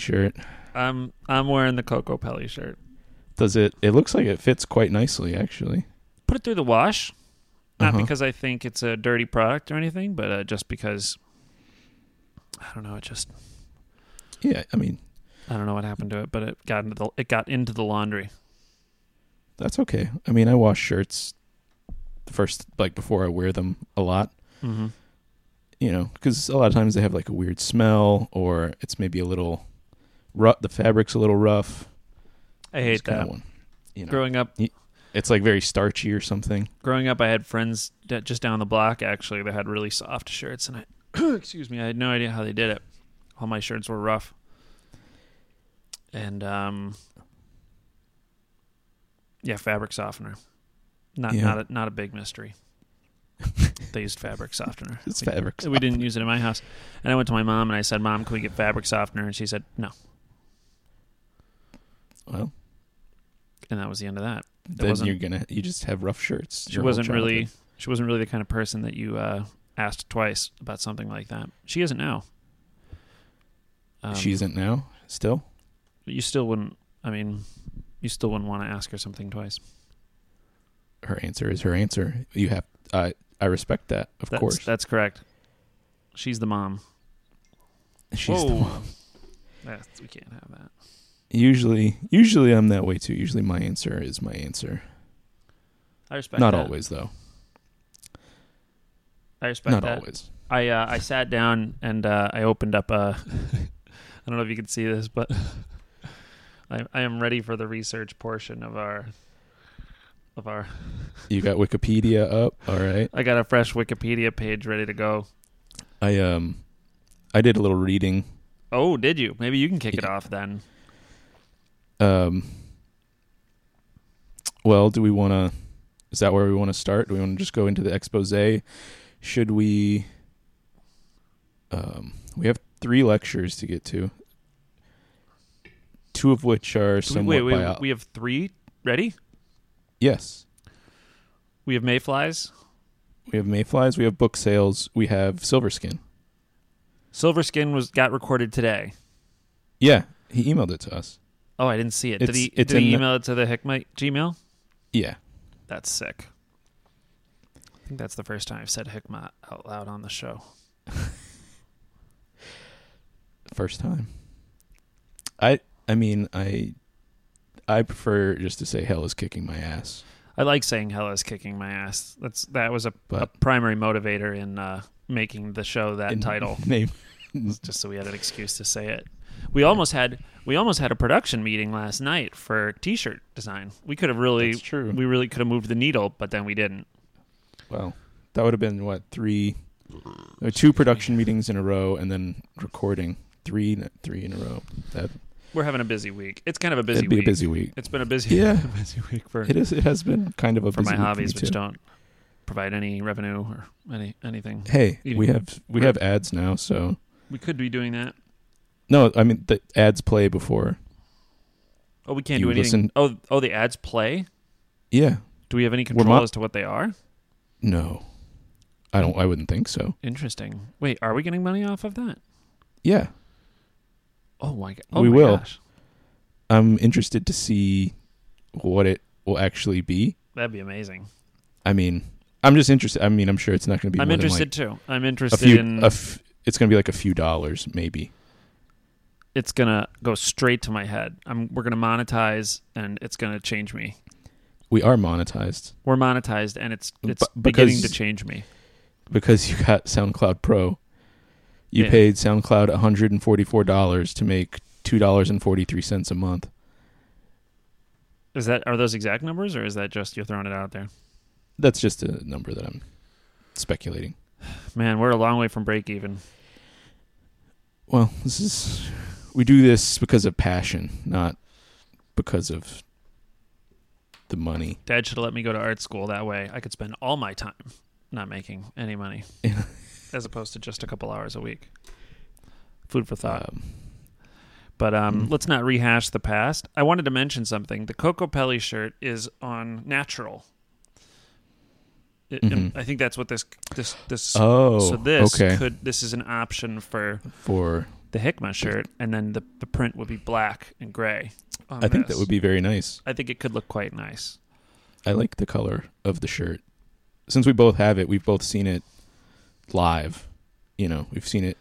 Shirt. I'm I'm wearing the Kokopelli shirt. Does it? It looks like it fits quite nicely, actually. Put it through the wash. Not Uh-huh. because I think it's a dirty product or anything, but uh, just because I don't know. It just Yeah, I mean I don't know what happened to it, but it got into the it got into the laundry. that's okay. I mean, I wash shirts the first, like before I wear them a lot. Mm-hmm. You know, because a lot of times they have like a weird smell, or it's maybe a little rough. The fabric's a little rough. I hate It's kinda that. One, you know, Growing up, it's like very starchy or something. growing up, I had friends that just down the block actually that had really soft shirts, and I excuse me, I had no idea how they did it. All my shirts were rough, and um, yeah, fabric softener. Not Yeah. not a, not a big mystery. they used fabric softener. It's We- fabric. We didn't use it in my house, and I went to my mom and I said, "Mom, can we get fabric softener?" And she said, "No," Well, and that was the end of that. then you're gonna you just have rough shirts. She wasn't really she wasn't really the kind of person that you uh, asked twice about something like that. She isn't now. Um, she isn't now. Still, You still wouldn't. I mean, you still wouldn't want to ask her something twice. her answer is her answer. You have. I I respect that. Of That's, course, that's correct. She's the mom. she's the mom. That's, we can't have that. Usually, usually I'm that way too. Usually, my answer is my answer. I respect. Not that. always, though. I respect Not that. always. I uh, I sat down and uh, I opened up a. I don't know if you can see this, but I I am ready for the research portion of our of our. You got Wikipedia up. All right. I got a fresh Wikipedia page ready to go. I um, I did a little reading. Oh, did you? Maybe you can kick it off then. Um. Well, do we want to? Is that where we want to start? Do we want to just go into the expose? Should we? Um, we have three lectures to get to. Two of which are somewhat wait, wait, bio- we have three ready. yes. We have mayflies. We have mayflies. We have book sales. We have silverskin. Silverskin was got recorded today. Yeah, he emailed it to us. Oh, I didn't see it. Did It's- he? it's did he in the- email it to the Hickmite Gmail? Yeah, That's sick. I think that's the first time I've said Hickmot out loud on the show. first time. I I mean I I prefer just to say hell is kicking my ass. I like saying "Hell is kicking my ass." That's that was a, a primary motivator in uh, making the show that title, name. just so we had an excuse to say it. We almost had we almost had a production meeting last night for T-shirt design. We could have really That's true. we really could have moved the needle, but then we didn't. Well, that would have been what three, uh, two production meetings in a row, and then recording three three in a row. That We're having a busy week. It's kind of a busy it'd be week. a busy week. It's been a busy, Yeah. busy week for It is. It has been kind of a for my hobbies, which too. don't provide any revenue or any anything. Hey, Eating- we have we have ads now, so We could be doing that. No, I mean the ads play before. Oh, we can't You do anything. listen- Oh, oh, the ads play. Yeah, Do we have any control mo- as to what they are? no, I don't. I wouldn't think so. Interesting. Wait, are we getting money off of that? Yeah, Oh my god. Oh We my will. Gosh. I'm interested to see what it will actually be. That'd be amazing. I mean, I'm just interested. I mean, I'm sure it's not going to be. I'm interested too. I'm Like a interested few. in. a f- it's going to be like a few dollars, maybe. It's gonna go straight to my head. I'm. We're gonna monetize, and it's gonna change me. We are monetized We're monetized, and it's it's Bu- beginning to change me. because you got SoundCloud Pro. You Yeah. paid SoundCloud 144 dollars to make two dollars and forty three cents a month. Is that are those exact numbers, or is that just you're throwing it out there? That's just a number that I'm speculating. Man, we're a long way from break even. Well, this is we do this because of passion, not because of the money. Dad should have let me go to art school. That way, I could spend all my time not making any money, as opposed to just a couple hours a week. Food for thought. Um, But um, Mm. let's not rehash the past. I wanted to mention something. The Kokopelli shirt is on natural. It- Mhm. I think that's what this this this. oh, so this okay. could this is an option for For the Hickma shirt, and then the the print would be black and gray. I think that would be very nice. I think it could look quite nice. I like the color of the shirt. Since we both have it, we've both seen it live. You know, we've seen it.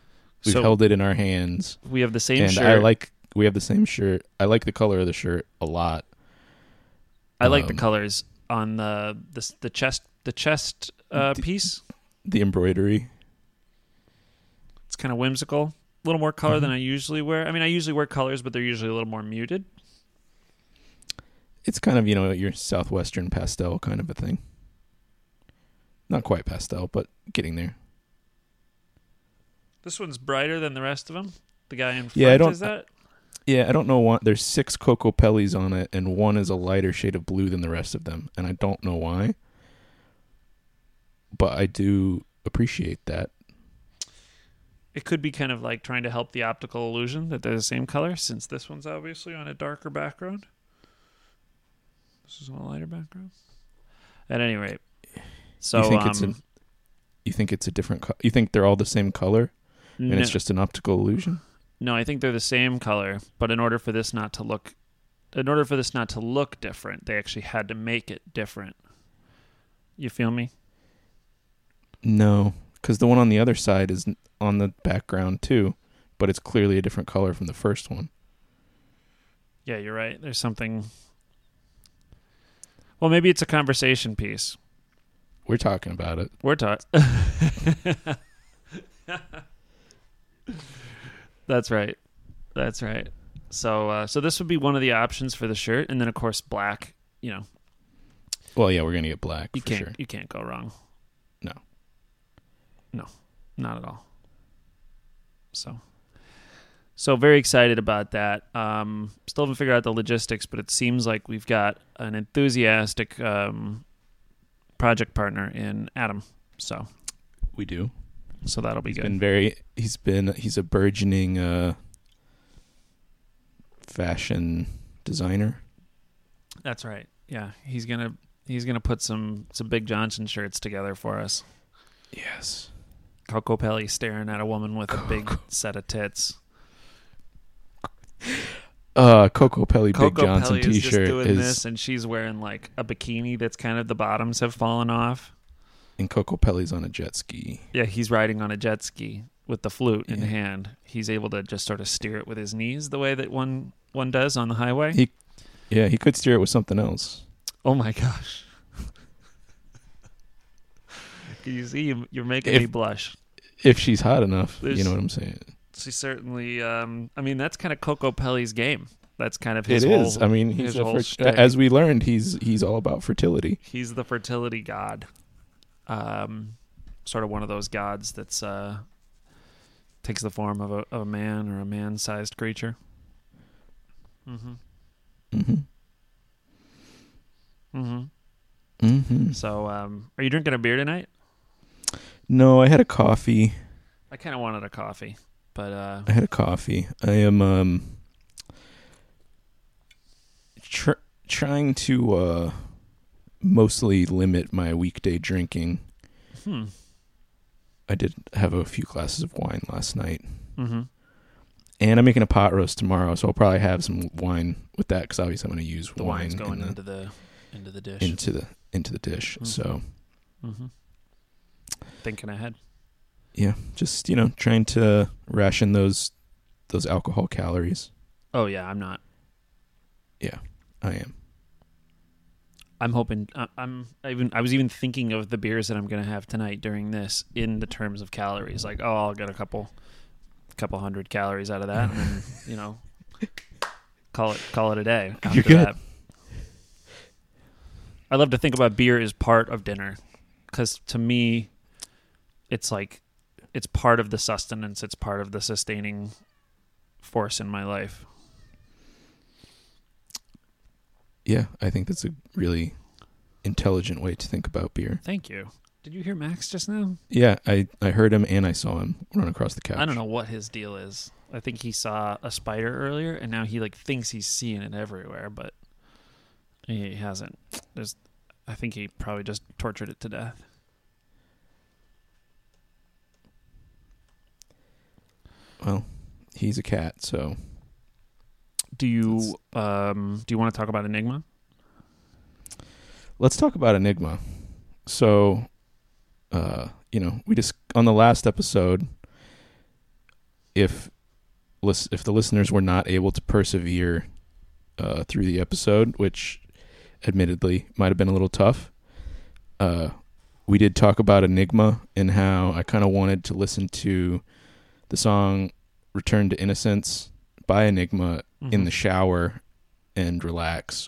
We've so held it in our hands, we have the same and shirt. I like. We have the same shirt. I like the color of the shirt a lot. I like the um, colors on the the the chest the chest uh, D- piece. The embroidery. It's kind of whimsical. A little more color than Mhm. I usually wear. I mean, I usually wear colors, but they're usually a little more muted. It's kind of you know your southwestern pastel kind of a thing. Not quite pastel, but getting there. This one's brighter than the rest of them. The guy in front Yeah, I don't- is that? Yeah, I don't know why. There's six Kokopellis on it, and one is a lighter shade of blue than the rest of them, and I don't know why. But I do appreciate that. It could be kind of like trying to help the optical illusion that they're the same color, since this one's obviously on a darker background. This is on a lighter background. At any rate, so think um, it's a- You think it's a different? Co- you think they're all the same color, and no, it's just an optical illusion? no, I think they're the same color, but in order for this not to look, in order for this not to look different, they actually had to make it different. You feel me? No, because the one on the other side is on the background too, but it's clearly a different color from the first one. Yeah, you're right. There's something. Well, maybe it's a conversation piece. We're talking about it. We're taught. That's right. That's right. So, uh, so this would be one of the options for the shirt, and then of course black. You know, Well, yeah, we're gonna get black you can't sure. you can't go wrong. No. No, not at all. So, so very excited about that. Um, still haven't figured out the logistics, but it seems like we've got an enthusiastic um, project partner in Adam. So, We do. so that'll be He's good. been very. He's been. He's a burgeoning uh, fashion designer. That's right. Yeah, he's gonna he's gonna put some some big Johnson shirts together for us. Yes. Kokopelli staring at a woman with a big set of tits. Uh, Kokopelli Big Coco Johnson Pelli is just T-shirt doing is, this, and she's wearing like a bikini that's kind of the bottoms have fallen off. and Kokopelli's on a jet ski. Yeah, he's riding on a jet ski with the flute in hand. He's able to just sort of steer it with his knees the way that one one does on the highway. He- Yeah, he could steer it with something else. oh my gosh! Can you see? You- You're making If- me blush. If she's hot enough, There's- you know what I'm saying. She certainly. Um, I mean, that's kind of Kokopelli's game. That's kind of his It whole. is. I mean, he's a whole fer- shtick. as we learned, he's he's all about fertility. he's the fertility god. Um, sort of one of those gods that's uh takes the form of a of a man or a man-sized creature. Mm-hmm. Mm-hmm. Mm-hmm. Mm-hmm. So, um, are you drinking a beer tonight? No, I had a coffee. I kind of wanted a coffee, but uh, I had a coffee. I am um tr- trying to uh mostly limit my weekday drinking. hmm. I did have a few glasses of wine last night, Mm-hmm. and I'm making a pot roast tomorrow, so I'll probably have some wine with that because obviously I'm going to use The wine going in the- into the into the dish. into the into the dish. Mhm. So mm-hmm. Thinking ahead. yeah, just you know, trying to ration those those alcohol calories. Oh yeah, I'm not. Yeah, I am. I'm hoping. I- I'm. I even. I was even thinking of the beers that I'm going to have tonight during this in the terms of calories. Like, oh, I'll get a couple, couple hundred calories out of that, and then, you know, call it call it a day. After You're good. That. I love to think about beer as part of dinner, because to me, it's like, it's part of the sustenance. It's part of the sustaining force in my life. Yeah, I think that's a really intelligent way to think about beer. Thank you. Did you hear Max just now? Yeah, I I heard him and I saw him run across the couch. I don't know what his deal is. I think he saw a spider earlier, and now he like thinks he's seeing it everywhere, but he hasn't. There's, I think he probably just tortured it to death. Well, he's a cat. So Do you um do you want to talk about Enigma? let's talk about Enigma. So, uh, you know, we just on the last episode, if if the listeners were not able to persevere uh, through the episode, which admittedly might have been a little tough, uh, we did talk about Enigma and how I kind of wanted to listen to the song "Return to Innocence" by Enigma in the shower and relax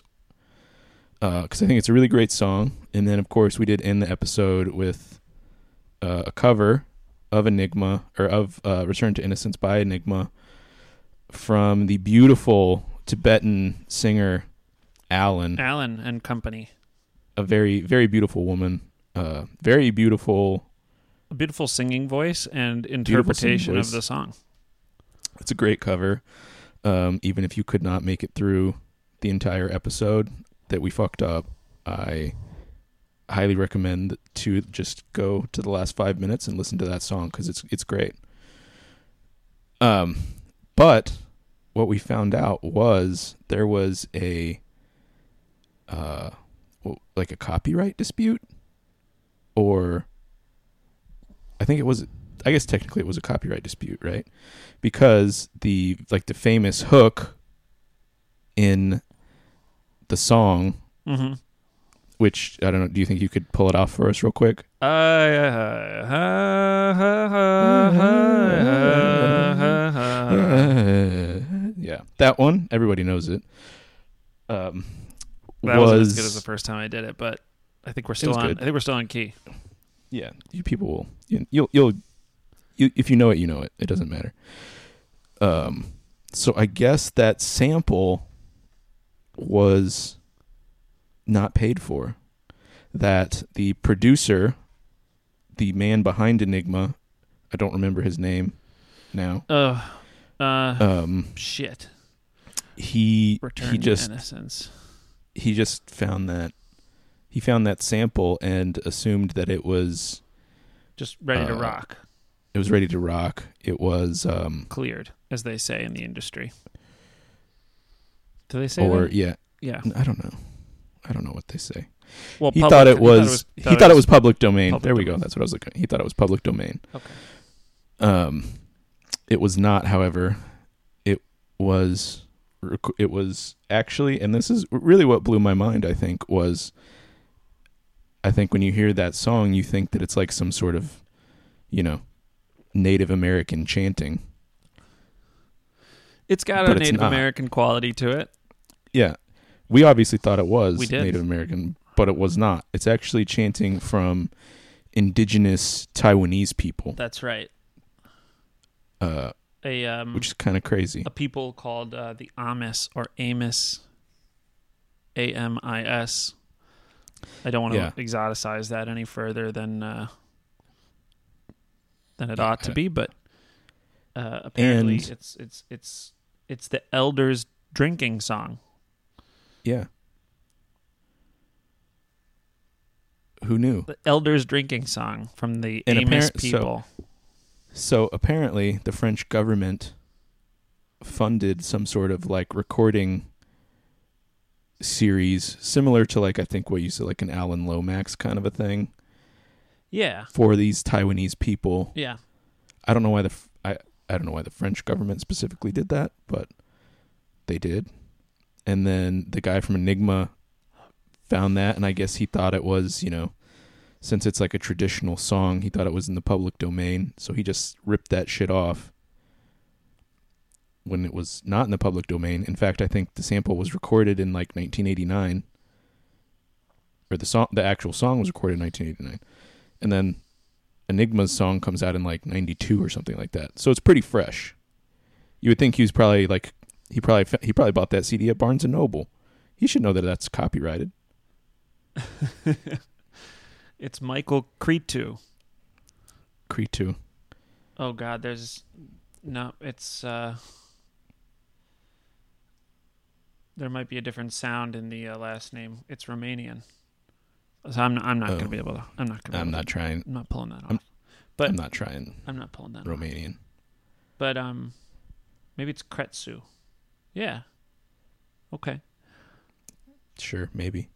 because I think it's a really great song. And then, of course, we did end the episode with uh, a cover of Enigma or of uh, Return to Innocence by Enigma from the beautiful Tibetan singer Alan, Alan and Company. a very, very beautiful woman. Uh, very beautiful. A beautiful singing voice and interpretation voice. of the song. It's a great cover. Um, even if you could not make it through the entire episode that we fucked up, I highly recommend to just go to the last five minutes and listen to that song because it's it's great. Um, but what we found out was there was a uh, like a copyright dispute, or I think it was. I guess technically it was a copyright dispute, right? Because the like the famous hook in the song, Mm-hmm. which I don't know. Do you think you could pull it off for us real quick? yeah, that one. Everybody knows it. Um, That was, wasn't as good as the first time I did it, but I think we're still on. good. I think we're still on key. Yeah. You people will you, you'll you'll you if you know it, you know it. It doesn't matter. Um, so I guess that sample was not paid for. That the producer, the man behind Enigma, I don't remember his name now. Uh, uh, Um, shit. he Return he just innocence. he just found that he found that sample and assumed that it was Just ready to uh, rock. it was ready to rock. It was um Cleared, as they say in the industry. Do they say or that? yeah, Yeah. I don't know. I don't know what they say. Well, He public- thought it was he thought it was public domain. public there we domain. go. That's what I was looking. At. He thought it was public domain. Okay. Um it was not, however. It was it was actually and this is really what blew my mind, I think, was I think when you hear that song, you think that it's like some sort of, you know, Native American chanting. It's got a But it's Native. American quality to it. Yeah. We obviously thought it was. Native American, but it was not. It's actually chanting from indigenous Taiwanese people, That's right. uh, A um, which is kind of crazy. a people called uh, the Amis or Amos, A M I S. I don't want to Yeah. exoticize that any further than uh, than it ought to be, but uh, apparently And- it's it's it's it's the elders' drinking song. Yeah. Who knew? The elders' drinking song from the And Amos so- people. So apparently, the French government funded some sort of like recording series similar to like I think what you said like an Alan Lomax kind of a thing yeah, for these Taiwanese people. yeah. I don't know why the I I don't know why the French government specifically did that, but they did. And then the guy from Enigma found that, and I guess he thought it was you know, since it's like a traditional song, he thought it was in the public domain, so he just ripped that shit off when it was not in the public domain. In fact, I think the sample was recorded in like 1989, or the song, the actual song was recorded in 1989, and then Enigma's song comes out in like 92 or something like that. So it's pretty fresh. You would think he was probably like he probably he probably bought that CD at Barnes and Noble. He should know that that's copyrighted. It's Michael Cretu. Cretu. Oh God, there's no. It's uh, there might be a different sound in the uh, last name. It's Romanian. So I'm I'm not Oh. gonna be able to. I'm not gonna. I'm not to- trying. I'm not pulling that off. I'm- But- I'm not trying I'm not pulling that. off. Romanian. But um, Maybe it's Kretsu. Yeah. Okay. Sure, maybe.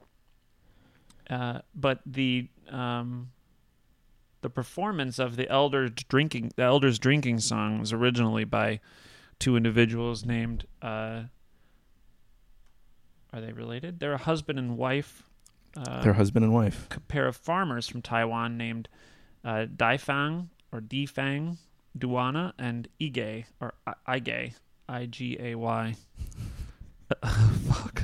Uh, but the um, the performance of the elders drinking the elders drinking song was originally by two individuals named uh, are they related? They're a husband and wife. Uh, They're husband and wife. a pair of farmers from Taiwan named uh, Daifang or Difang Duana and Ige or I- Ige I G A Y. Fuck.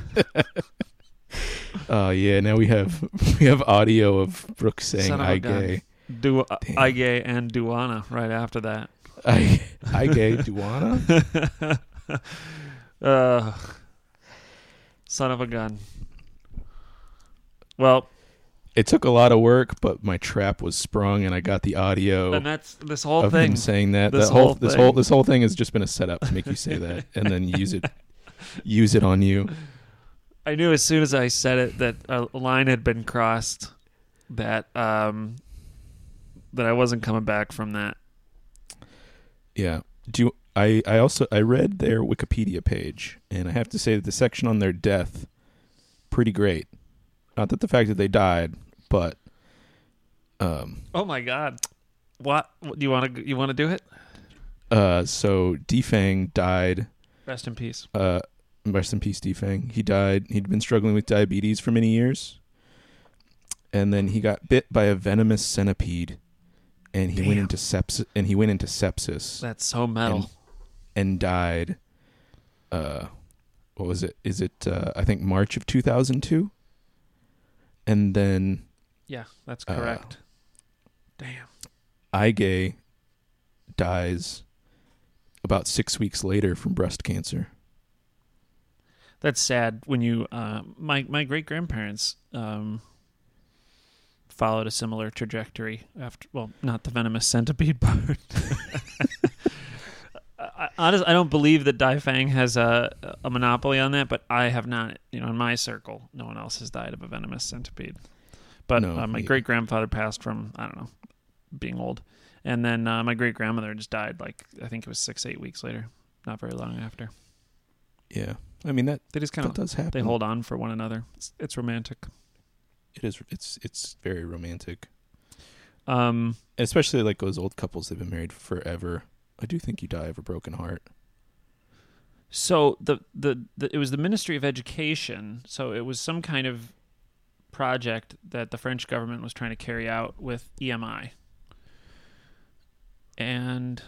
Oh yeah, now we have we have audio of Brooke saying Son of a I gun. gay. Du- uh, Damn. Ige and Duana right after that. I I gay Duana? uh, son of a gun. Well, It took a lot of work, but my trap was sprung and I got the audio and that's this whole of thing. him saying that. This that whole, whole this whole this whole thing has just been a setup to make you say that and then use it use it on you. I knew as soon as I said it that a line had been crossed. That um, that I wasn't coming back from that. Yeah. Do you, I I also I read their Wikipedia page and I have to say that the section on their death pretty great. Not that the fact that they died, but um Oh my god! What do you want to you want to do it? uh so Difang died Rest in peace. uh rest in peace Difang. He died he'd been struggling with diabetes for many years. And then he got bit by a venomous centipede and he went into sepsis and he went into sepsis. That's so metal. And died uh what was it is it uh i think march of 2002 and then yeah, that's uh, correct. Damn. Ige dies about six weeks later from breast cancer That's sad. When you, uh, my my great grandparents um, followed a similar trajectory after. Well, not the venomous centipede part. I, honestly, I don't believe that Daifang has a a monopoly on that, but I have not. You know, in my circle, no one else has died of a venomous centipede. But No, uh, my great grandfather passed from I don't know, being old, and then uh, my great grandmother just died. Like I think it was six eight weeks later, not very long after. yeah i mean that They just kind that of does happen they hold on for one another. It's, it's romantic. it is it's it's very romantic Um, especially like those old couples that've been married forever i do think you die of a broken heart so the, the the it was the Ministry of Education. So it was some kind of project that the French government was trying to carry out with EMI, and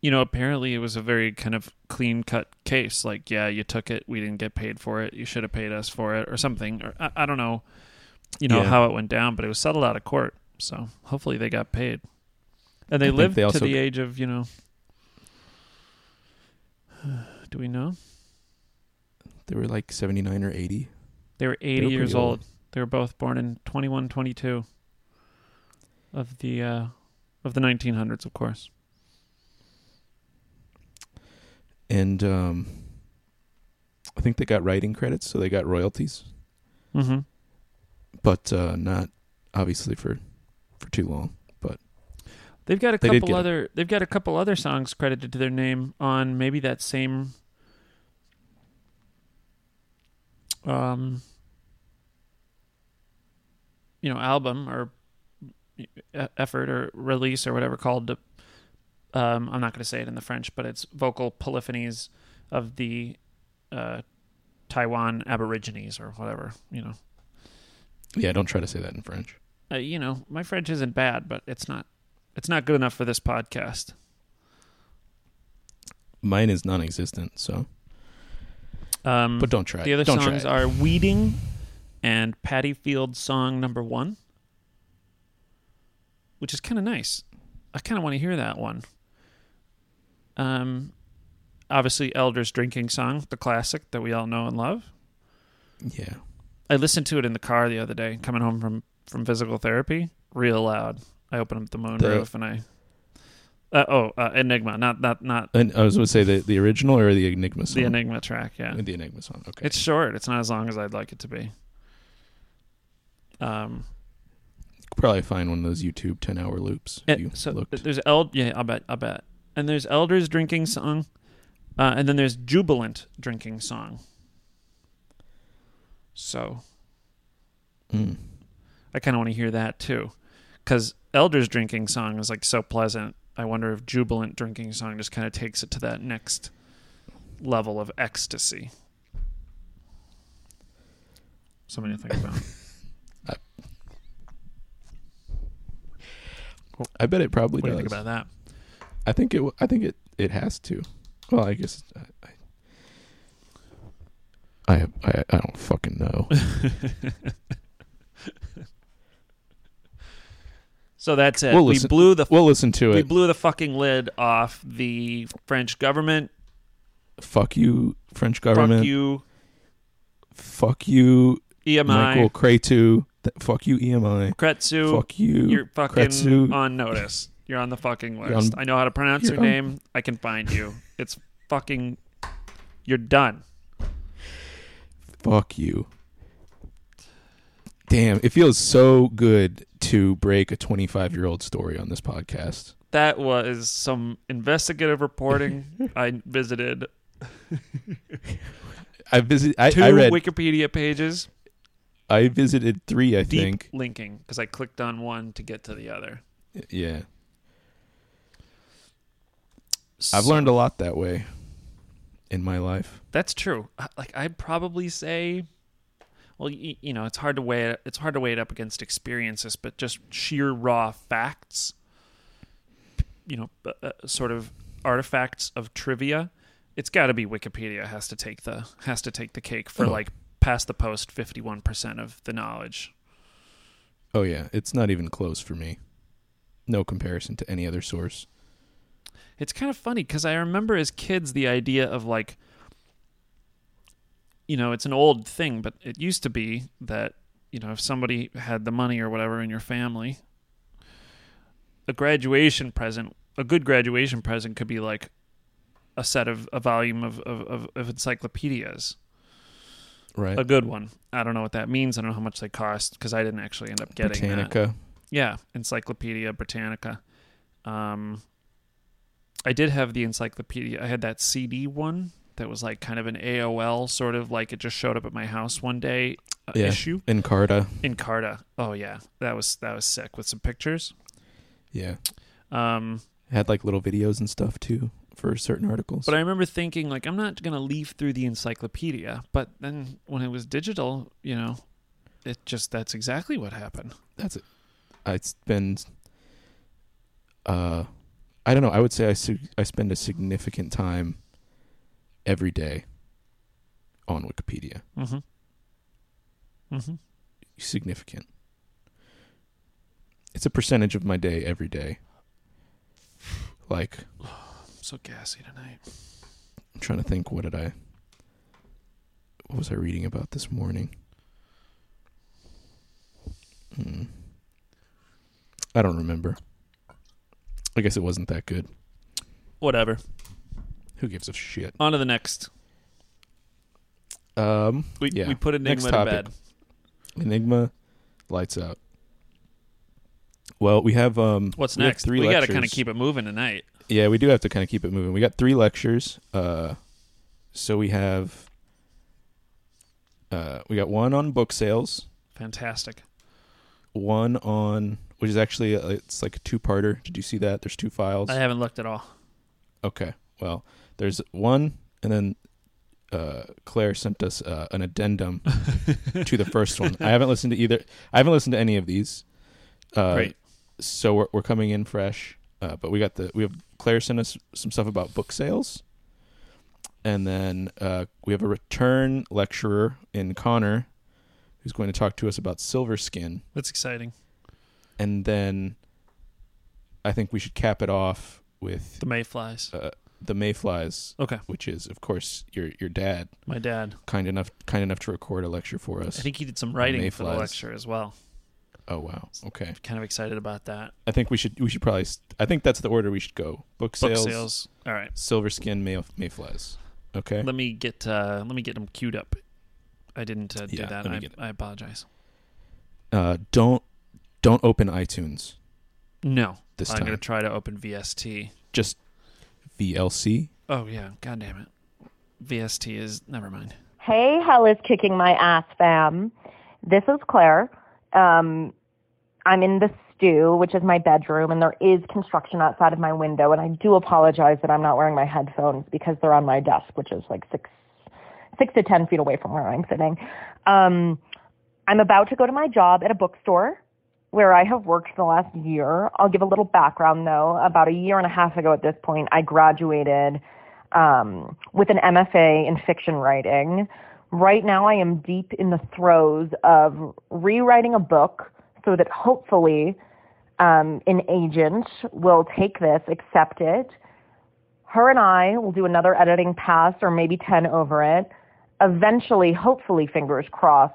you know apparently it was a very kind of clean cut case. Like, yeah, you took it, we didn't get paid for it, you should have paid us for it, or something. Or I, I don't know, you know Yeah. how it went down, but it was settled out of court. So hopefully they got paid. And they I lived they to the got- age of, you know, do we know? they were like 79 or 80 They were 80 were years old. old. They were both born in 21, 22 of the uh, of the 1900s, of course. and um i think they got writing credits so they got royalties Mm-hmm. but uh not obviously for for too long but They've got a They couple it. other. They've got a couple other songs credited to their name on maybe that same. Um. You know, album or effort or release or whatever called. Um, I'm not going to say it in the French, but it's vocal polyphonies of the uh, Taiwan Aborigines or whatever. You know, yeah don't try to say that in french uh, you know, my French isn't bad, but it's not. It's not good enough for this podcast. mine is non-existent so Um, but don't try it. the other don't songs are "Weeding" and Patty Field song number one, which is kind of nice. I kind of want to hear that one. Um, obviously, Elder's drinking song, the classic that we all know and love. yeah I listened to it in the car the other day, coming home from from physical therapy, real loud. I open up the moonroof and I. Uh, oh, uh, Enigma, not not not and i was going to say the the original or the enigma song the Enigma track. Yeah, the enigma song okay It's short. It's not as long as I'd like it to be. Um, could probably find one of those YouTube ten hour loops. if you so looked. there's eld yeah, I bet, I bet. And there's elders drinking song, uh, and then there's jubilant drinking song. So Mm. I kind of want to hear that too, because elders drinking song is like so pleasant. I wonder if jubilant drinking song just kind of takes it to that next level of ecstasy. Something to think about. I bet it probably What do does. you think about that? I think it. w- I think it. It has to. Well, I guess. I. I, I, I, I don't fucking know. So that's it. We'll we listen- blew the we'll listen to we it. We blew the fucking lid off the French government. Fuck you, French government. Fuck you, Fuck you, EMI, Michael Cretu. Fuck you, EMI. Kretsu. Fuck you. You're fucking Kretsu. on notice. You're on the fucking list. On- I know how to pronounce your on- name. I can find you. It's fucking. You're done. Fuck you. Damn, it feels so good to break a 25 year old story on this podcast. That was some investigative reporting. I visited I visited. I, two I read. Wikipedia pages. I visited three. I Deep think. linking because I clicked on one to get to the other. Yeah, I've learned a lot that way in my life. That's true. Uh, Like I'd probably say, well, y- you know, it's hard to weigh it, it's hard to weigh it up against experiences, but just sheer raw facts, you know, uh, uh, sort of artifacts of trivia. It's got to be Wikipedia has to take the has to take the cake for Oh. like past the post fifty one percent of the knowledge. Oh yeah, it's not even close for me. No comparison to any other source. It's kind of funny because I remember as kids the idea of like, you know, it's an old thing, but it used to be that, you know, if somebody had the money or whatever in your family, a graduation present, a good graduation present could be like a set of a volume of, of, of, encyclopedias. Right. A good one. I don't know what that means. I don't know how much they cost because I didn't actually end up getting that. Britannica. Yeah, Encyclopedia Britannica. Um, I did have the encyclopedia. I had that CD one that was like kind of an AOL sort of like it just showed up at my house one day uh, Yeah. issue Encarta. in Carta. Oh yeah, that was that was sick with some pictures. Yeah. Um, Had like little videos and stuff too for certain articles. but I remember thinking like I'm not gonna leaf through the encyclopedia. But then when it was digital, you know, it just that's exactly what happened. That's it. I spend. Uh, I don't know. I would say I su- I spend a significant time every day on Wikipedia. Mm-hmm. Mm-hmm. Significant. It's a percentage of my day every day. Like I'm so gassy tonight. I'm trying to think. What did I? What was I reading about this morning? Hmm. I don't remember. I guess it wasn't that good. Whatever. Who gives a shit? On to the next. Um, We Yeah. we put Enigma to bed. Enigma, lights out. Well, we have um. What's we next? Three we got to kind of keep it moving tonight. Yeah, we do have to kind of keep it moving. We got three lectures. Uh, so we have. Uh, we got one on book sales, Fantastic. one on which is actually uh it's like a two-parter. Did you see that? There's two files. I haven't looked at all. Okay. Well, there's one, and then uh, Claire sent us uh, an addendum to the first one. I haven't listened to either. I haven't listened to any of these. Uh, Great. So we're we're coming in fresh, uh, but we got the we have Claire sent us some stuff about book sales, and then uh, we have a return lecturer in Connor, who's going to talk to us about silver skin, That's exciting. and then I think we should cap it off with The Mayflies. uh, the Mayflies Okay. which is of course your your dad My dad. kind enough kind enough to record a lecture for us. I think he did some writing for the lecture as well. oh wow. Okay. Kind of excited about that. I think we should we should probably I think that's the order we should go. Book sales. Book sales. All right. silver skin may- mayflies. Okay. Let me get uh let me get them queued up. I didn't uh, do Yeah, that. I, I apologize. Uh don't Don't open iTunes No. this I'm time. going to try to open VST. Just VLC. Oh, yeah. God damn it. VST is. Never mind. Hey, hell is kicking my ass, fam. This is Claire. Um, I'm in the stew, which is my bedroom, and there is construction outside of my window. And I do apologize that I'm not wearing my headphones because they're on my desk, which is like six, six to ten feet away from where I'm sitting. Um, I'm about to go to my job at a bookstore where I have worked for the last year. I'll give a little background though. About a year and a half ago at this point, I graduated um, with an MFA in fiction writing. Right now, I am deep in the throes of rewriting a book so that hopefully um, an agent will take this, accept it. Her and I will do another editing pass or maybe 10 over it. Eventually, hopefully, fingers crossed,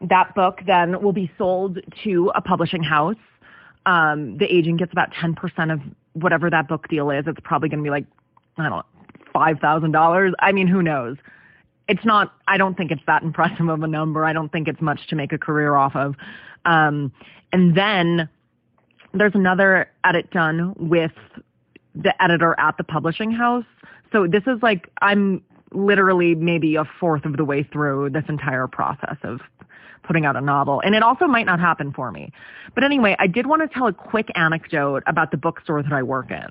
that book then will be sold to a publishing house. Um, the agent gets about 10% of whatever that book deal is. It's probably going to be like, I don't know, $5,000. I mean, who knows? It's not, I don't think it's that impressive of a number. I don't think it's much to make a career off of. Um, and then there's another edit done with the editor at the publishing house. So this is like, I'm literally maybe a fourth of the way through this entire process of putting out a novel. And it also might not happen for me. But anyway, I did want to tell a quick anecdote about the bookstore that I work in.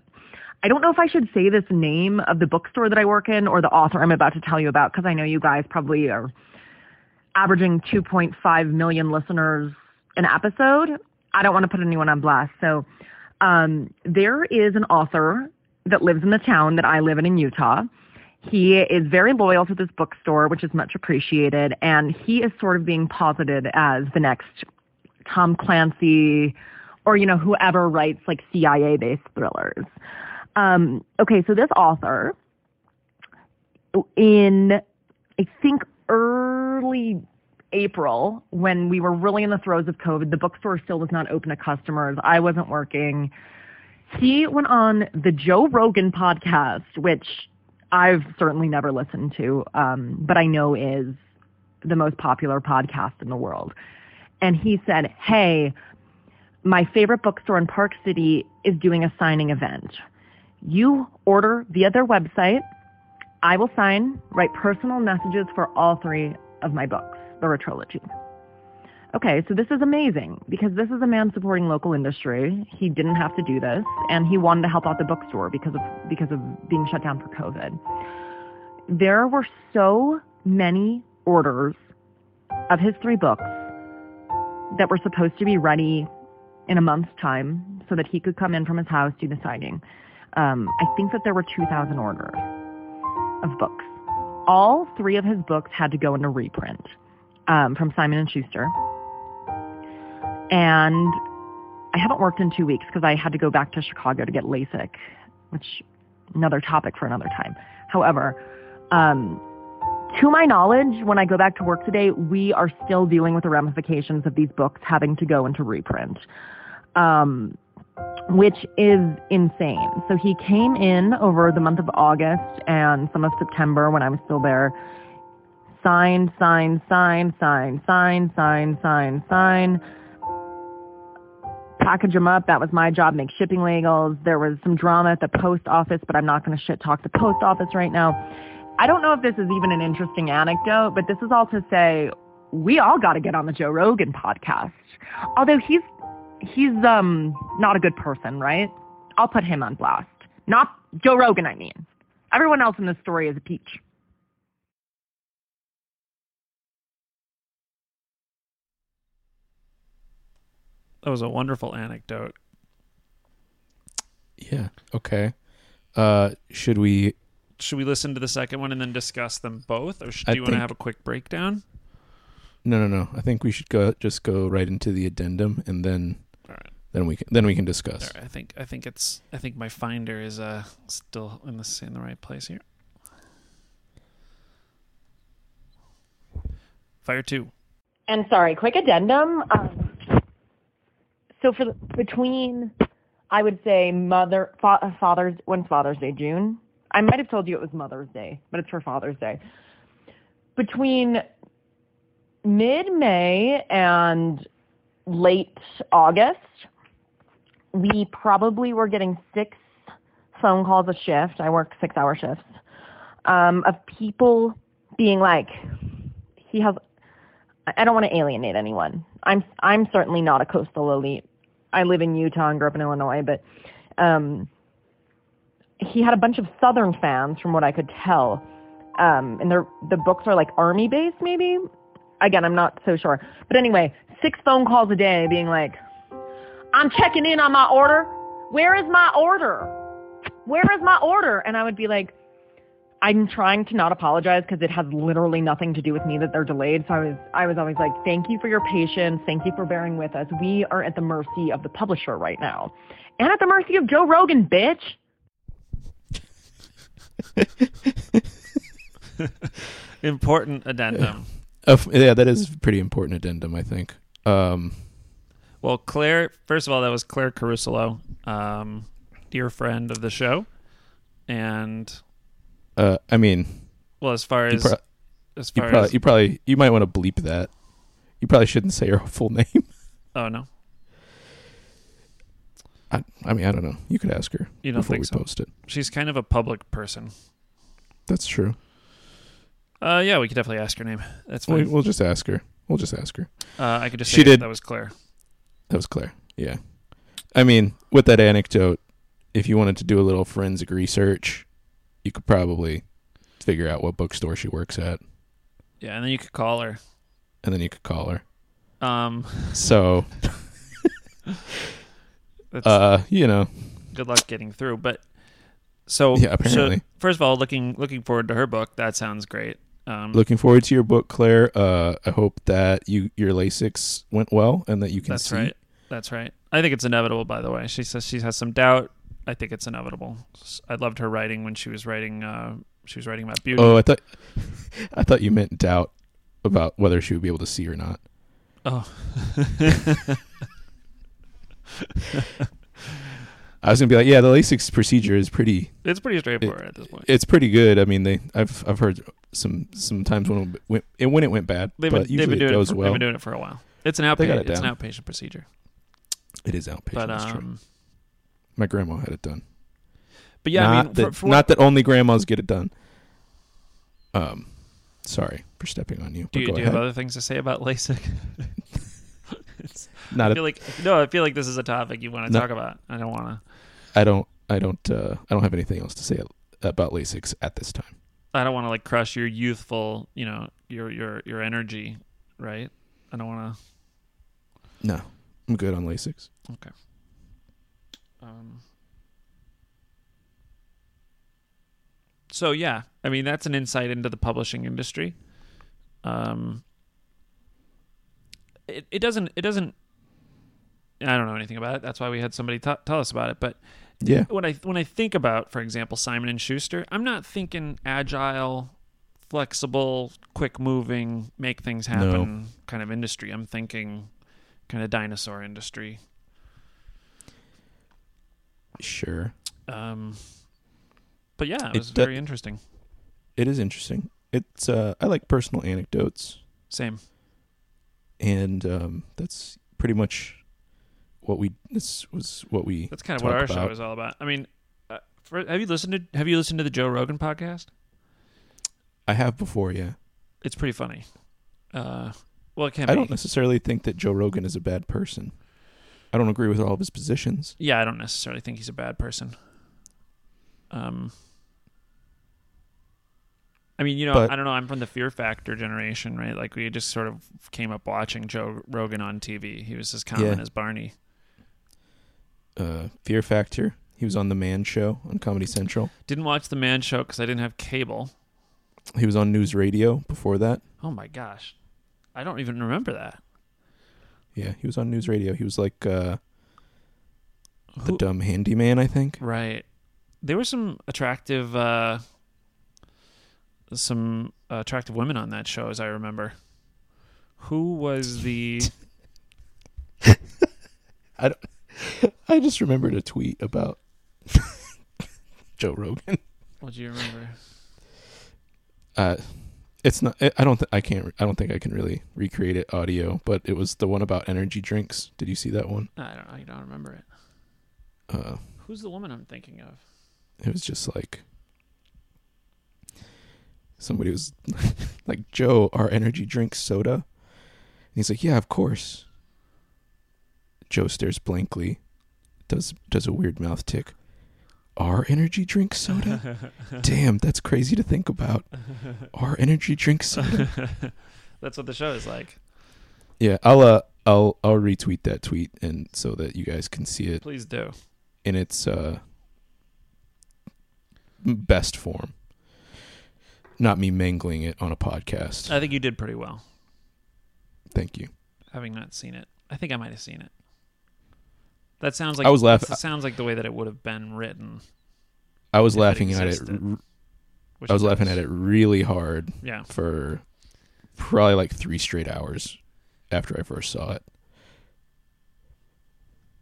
I don't know if I should say this name of the bookstore that I work in or the author I'm about to tell you about because I know you guys probably are averaging 2.5 million listeners an episode. I don't want to put anyone on blast. So um, there is an author that lives in the town that I live in in Utah. He is very loyal to this bookstore, which is much appreciated, and he is sort of being posited as the next Tom Clancy or, you know, whoever writes like CIA based thrillers. Um, okay, so this author, in I think early April, when we were really in the throes of COVID, the bookstore still was not open to customers. I wasn't working. He went on the Joe Rogan podcast, which I've certainly never listened to, um, but I know is the most popular podcast in the world. And he said, Hey, my favorite bookstore in Park City is doing a signing event. You order via their website. I will sign, write personal messages for all three of my books, the trilogy. Okay, so this is amazing because this is a man supporting local industry. He didn't have to do this, and he wanted to help out the bookstore because of because of being shut down for COVID. There were so many orders of his three books that were supposed to be ready in a month's time so that he could come in from his house do the signing. Um, I think that there were 2,000 orders of books. All three of his books had to go into reprint um, from Simon and Schuster, and I haven't worked in two weeks because I had to go back to Chicago to get LASIK, which another topic for another time. However, um, to my knowledge, when I go back to work today, we are still dealing with the ramifications of these books having to go into reprint, um, which is insane. So he came in over the month of August and some of September when I was still there. Sign, sign, sign, sign, sign, sign, sign, sign. Package them up. That was my job. Make shipping labels. There was some drama at the post office, but I'm not going to shit talk the post office right now. I don't know if this is even an interesting anecdote, but this is all to say we all got to get on the Joe Rogan podcast. Although he's he's um not a good person, right? I'll put him on blast. Not Joe Rogan, I mean. Everyone else in this story is a peach. That was a wonderful anecdote. Yeah. Okay. Uh, should we? Should we listen to the second one and then discuss them both, or should, I do you want to think- have a quick breakdown? No, no, no. I think we should go. Just go right into the addendum, and then All right. then we can then we can discuss. All right. I think I think it's I think my finder is uh still in the in the right place here. Fire two. And sorry, quick addendum. Um, so for the, between, I would say Mother fa- Father's when's Father's Day? June. I might have told you it was Mother's Day, but it's for Father's Day. Between mid May and late August, we probably were getting six phone calls a shift. I work six hour shifts um, of people being like, he has. I don't want to alienate anyone. I'm I'm certainly not a coastal elite. I live in Utah and grew up in Illinois, but um, he had a bunch of Southern fans, from what I could tell. Um, and their the books are like army based, maybe. Again, I'm not so sure. But anyway, six phone calls a day, being like, "I'm checking in on my order. Where is my order? Where is my order?" And I would be like, I'm trying to not apologize because it has literally nothing to do with me that they're delayed. So I was I was always like, thank you for your patience, thank you for bearing with us. We are at the mercy of the publisher right now, and at the mercy of Joe Rogan, bitch. Important addendum. Uh, yeah, that is pretty important addendum, I think. Um, Well, Claire, first of all, that was Claire Caruso, um, dear friend of the show. And, uh, I mean, well, as far you, as, pro- as you far probably, as, you probably, you might want to bleep that. You probably shouldn't say her full name. oh, no, I, I mean, I don't know. You could ask her you don't before think we so? post it. She's kind of a public person. That's true. Uh, yeah, we could definitely ask her name. That's fine. we'll just ask her. We'll just ask her. Uh, I could just She say did- that was Claire. That was Claire. Yeah. I mean, with that anecdote, if you wanted to do a little forensic research, you could probably figure out what bookstore she works at, Yeah, and then you could call her. and then you could call her. Um, So, uh, you know, good luck getting through. But so, Yeah, apparently. so first of all, looking looking forward to her book. That sounds great. Um, looking forward to your book, Claire. Uh, I hope that you your LASIK went well and that you can that's see. right. That's right. I think it's inevitable. By the way, she says she has some doubt. I think it's inevitable. I loved her writing when she was writing. Uh, she was writing about beauty. Oh, I thought, I thought you meant doubt about whether she would be able to see or not. Oh. I was gonna be like, yeah, the LASIK procedure is pretty. it's pretty straightforward at this point. It's pretty good. I mean, they I've I've heard some sometimes when it went, it when it went bad, They've but been, usually they've been it doing goes it for, well. They've been doing it for a while. It's an outpatient. it It's an outpatient procedure. It is outpatient. But that's true. um, My grandma had it done. but yeah, not I mean, that, for, for not that only grandmas get it done. Um, sorry for stepping on you. do you, do you have other things to say about LASIK? Not I a, feel like no, I feel like this is a topic you want to talk about. I don't want to. I don't. I don't. Uh, I don't have anything else to say about LASIK at this time. I don't want to like crush your youthful, you know, your your your energy, right? I don't want to. No, I'm good on LASIK. Um, so yeah, I mean that's an insight into the publishing industry. Um, it it doesn't it doesn't. I don't know anything about it. That's why we had somebody t- tell us about it. But Yeah. when I when I think about, for example, Simon and Schuster, I'm not thinking agile, flexible, quick moving, make things happen kind of industry. I'm thinking kind of dinosaur industry. Sure. Um, but yeah, it It was do- very interesting. It is interesting. It's. Uh, I like personal anecdotes, Same. and um, that's pretty much what we. This was what we. That's kind of what our show is all about. I mean, uh, for, have you listened to Have you listened to the Joe Rogan podcast? I have before. Yeah. It's pretty funny. Uh, well, it can I be. don't necessarily think that Joe Rogan is a bad person. I don't agree with all of his positions. Yeah, I don't necessarily think he's a bad person. Um, I mean, you know, But- I don't know. I'm from the Fear Factor generation, right? Like we just sort of came up watching Joe Rogan on TV. He was as common Yeah. as Barney. Uh, Fear Factor. He was on the Man Show on Comedy Central. Didn't watch the Man Show because I didn't have cable. He was on NewsRadio before that. Oh my gosh, I don't even remember that. Yeah, he was on NewsRadio. He was like uh, the Who- dumb handyman, I think. Right. There were some attractive uh some attractive women on that show as I remember. Who was the I don't, I just remembered a tweet about Joe Rogan. what do you remember? Uh, It's not. I don't. Th- I can't. I don't think I can really recreate it audio. But it was the one about energy drinks. Did you see that one? I don't. I don't remember it. Uh, Who's the woman I'm thinking of? it was just like somebody was like Joe, our energy drink soda. And he's like, yeah, of course. Joe stares blankly, does does a weird mouth tick. Our energy drink soda? Damn, that's crazy to think about. Our energy drink soda. That's what the show is like. Yeah, I'll uh, I'll I'll retweet that tweet and so that you guys can see it Please do. in its uh best form. Not me mangling it on a podcast. I think you did pretty well, Thank you. having not seen it. I think I might have seen it. That sounds like I was laughing. Sounds like the way that it would have been written. I was if it laughing at it. which I was laughing at it really hard Yeah. for probably like three straight hours after I first saw it.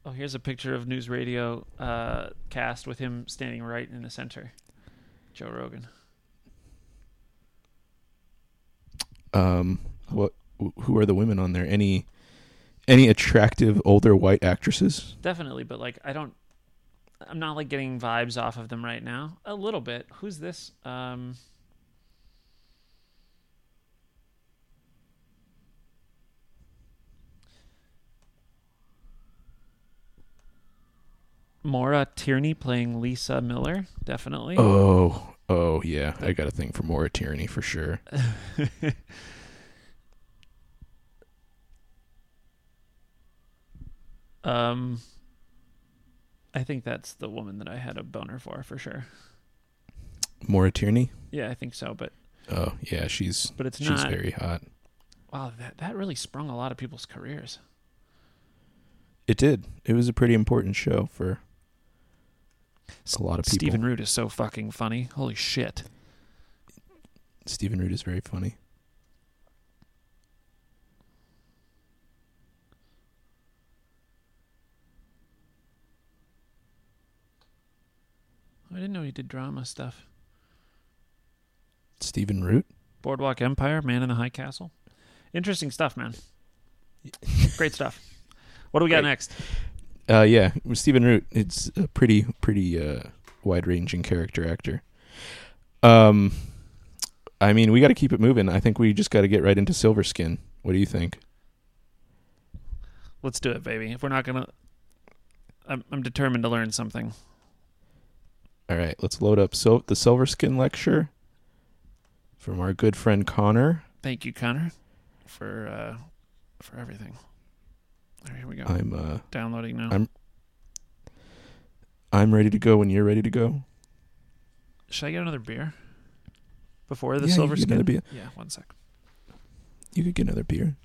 Oh, here's a picture of NewsRadio uh, cast with him standing right in the center. Joe Rogan. Um, what? Who are the women on there? Any, any attractive older white actresses? Definitely, but like I don't I'm not like getting vibes off of them right now. A little bit. Who's this? Um Maura Tierney playing Lisa Miller, definitely. Oh, oh yeah. I got a thing for Maura Tierney for sure. um I think that's the woman that I had a boner for for sure. Maura Tierney. Yeah, I think so, but Oh yeah, she's but it's she's not very hot. Wow, that that really sprung a lot of people's careers. It did. It was a pretty important show for a lot of people. Stephen Root is so fucking funny. Holy shit. Stephen Root is very funny. I didn't know he did drama stuff. Stephen Root. Boardwalk Empire, Man in the High Castle. Interesting stuff, man. Great stuff. What do we got Great. next? Uh, yeah, Stephen Root. It's a pretty, pretty uh, wide-ranging character actor. Um, I mean, we got to keep it moving. I think we just got to get right into Silver Skin. What do you think? Let's do it, baby. If we're not gonna, I'm, I'm determined to learn something. All right, let's load up so the Silver Skin lecture from our good friend Connor. Thank you, Connor, for uh, for everything. There, here we go. I'm uh, Downloading now. I'm- I'm ready to go when you're ready to go. Should I get another beer before the Yeah, you silver can skin? another beer. Yeah, one sec. You could get another beer.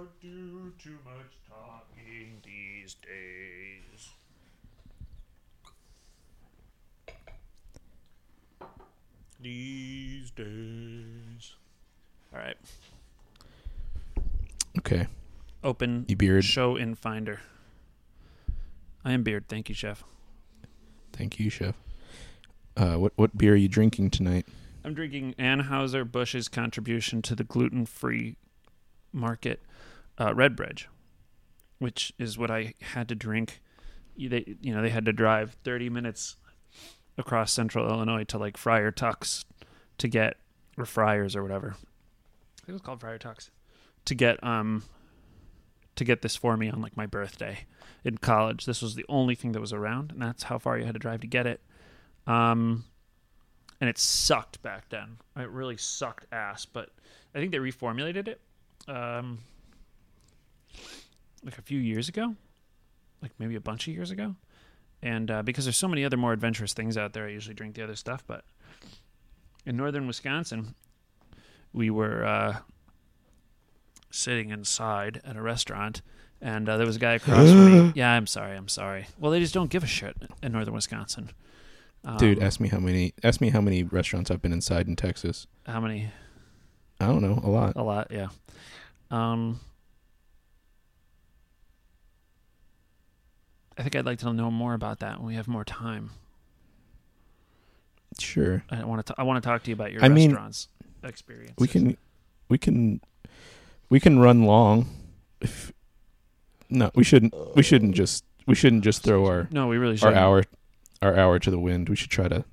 I do too much talking these days. These days. All right. Okay, Open you beard. show in Finder. I am Beard. Thank you, Chef. Thank you, chef. Uh, what what beer are you drinking tonight? I'm drinking Anheuser Busch's contribution to the gluten-free market, uh, Redbridge, which is what I had to drink. They, you know, they had to drive 30 minutes across central Illinois to like Friar Tuck's to get, or Friars or whatever. It was called Friar Tuck's to get um to get this for me on like my birthday in college. This was the only thing that was around, and that's how far you had to drive to get it. Um, and it sucked back then. It really sucked ass. But I think they reformulated it, um, like a few years ago, like maybe a bunch of years ago. And uh, because there's so many other more adventurous things out there, I usually drink the other stuff. But in northern Wisconsin, we were uh, sitting inside at a restaurant, and uh, there was a guy across from me. Yeah, I'm sorry, I'm sorry. Well, they just don't give a shit in northern Wisconsin. Dude, Um, ask me how many. Ask me how many restaurants I've been inside in Texas. how many? I don't know, a lot. A lot, yeah. Um, I think I'd like to know more about that when we have more time. Sure, I want to. I want to talk to you about your I mean, restaurants experience. we can, we can, we can run long. If no, we shouldn't. We shouldn't just. We shouldn't just throw our No, we really should. our hour, our hour to the wind. We should try to.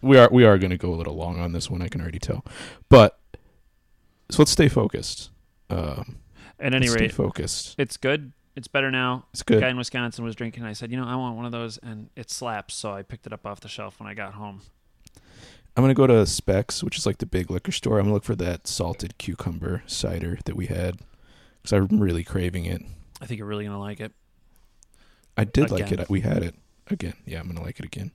We are we are going to go a little long on this one. I can already tell, but so let's stay focused. Um, At any rate, focused. it's good. It's better now. It's The good. guy in Wisconsin was drinking. I said, you know, I want one of those, and it slaps. So I picked it up off the shelf when I got home. I'm gonna go to Spec's, which is like the big liquor store. I'm gonna look for that salted cucumber cider that we had because I'm really craving it. I think you're really gonna like it. I did like it. We had it again. Yeah, I'm gonna like it again.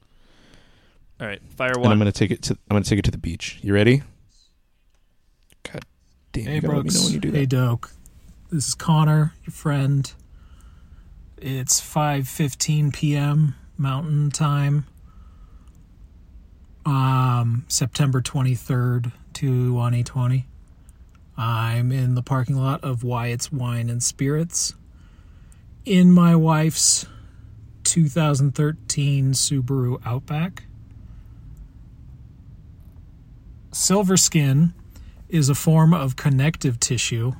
All right, fire And I'm one. gonna take it to. I'm gonna take it to the beach. You ready? God damn! Hey you gotta let me know Brooks. when you do Hey. Doke. This is Connor, your friend. It's 5:15 p.m. Mountain Time. Um, September 23rd, to 2020. I'm in the parking lot of Wyatt's Wine and Spirits in my wife's 2013 Subaru Outback. Silver skin is a form of connective tissue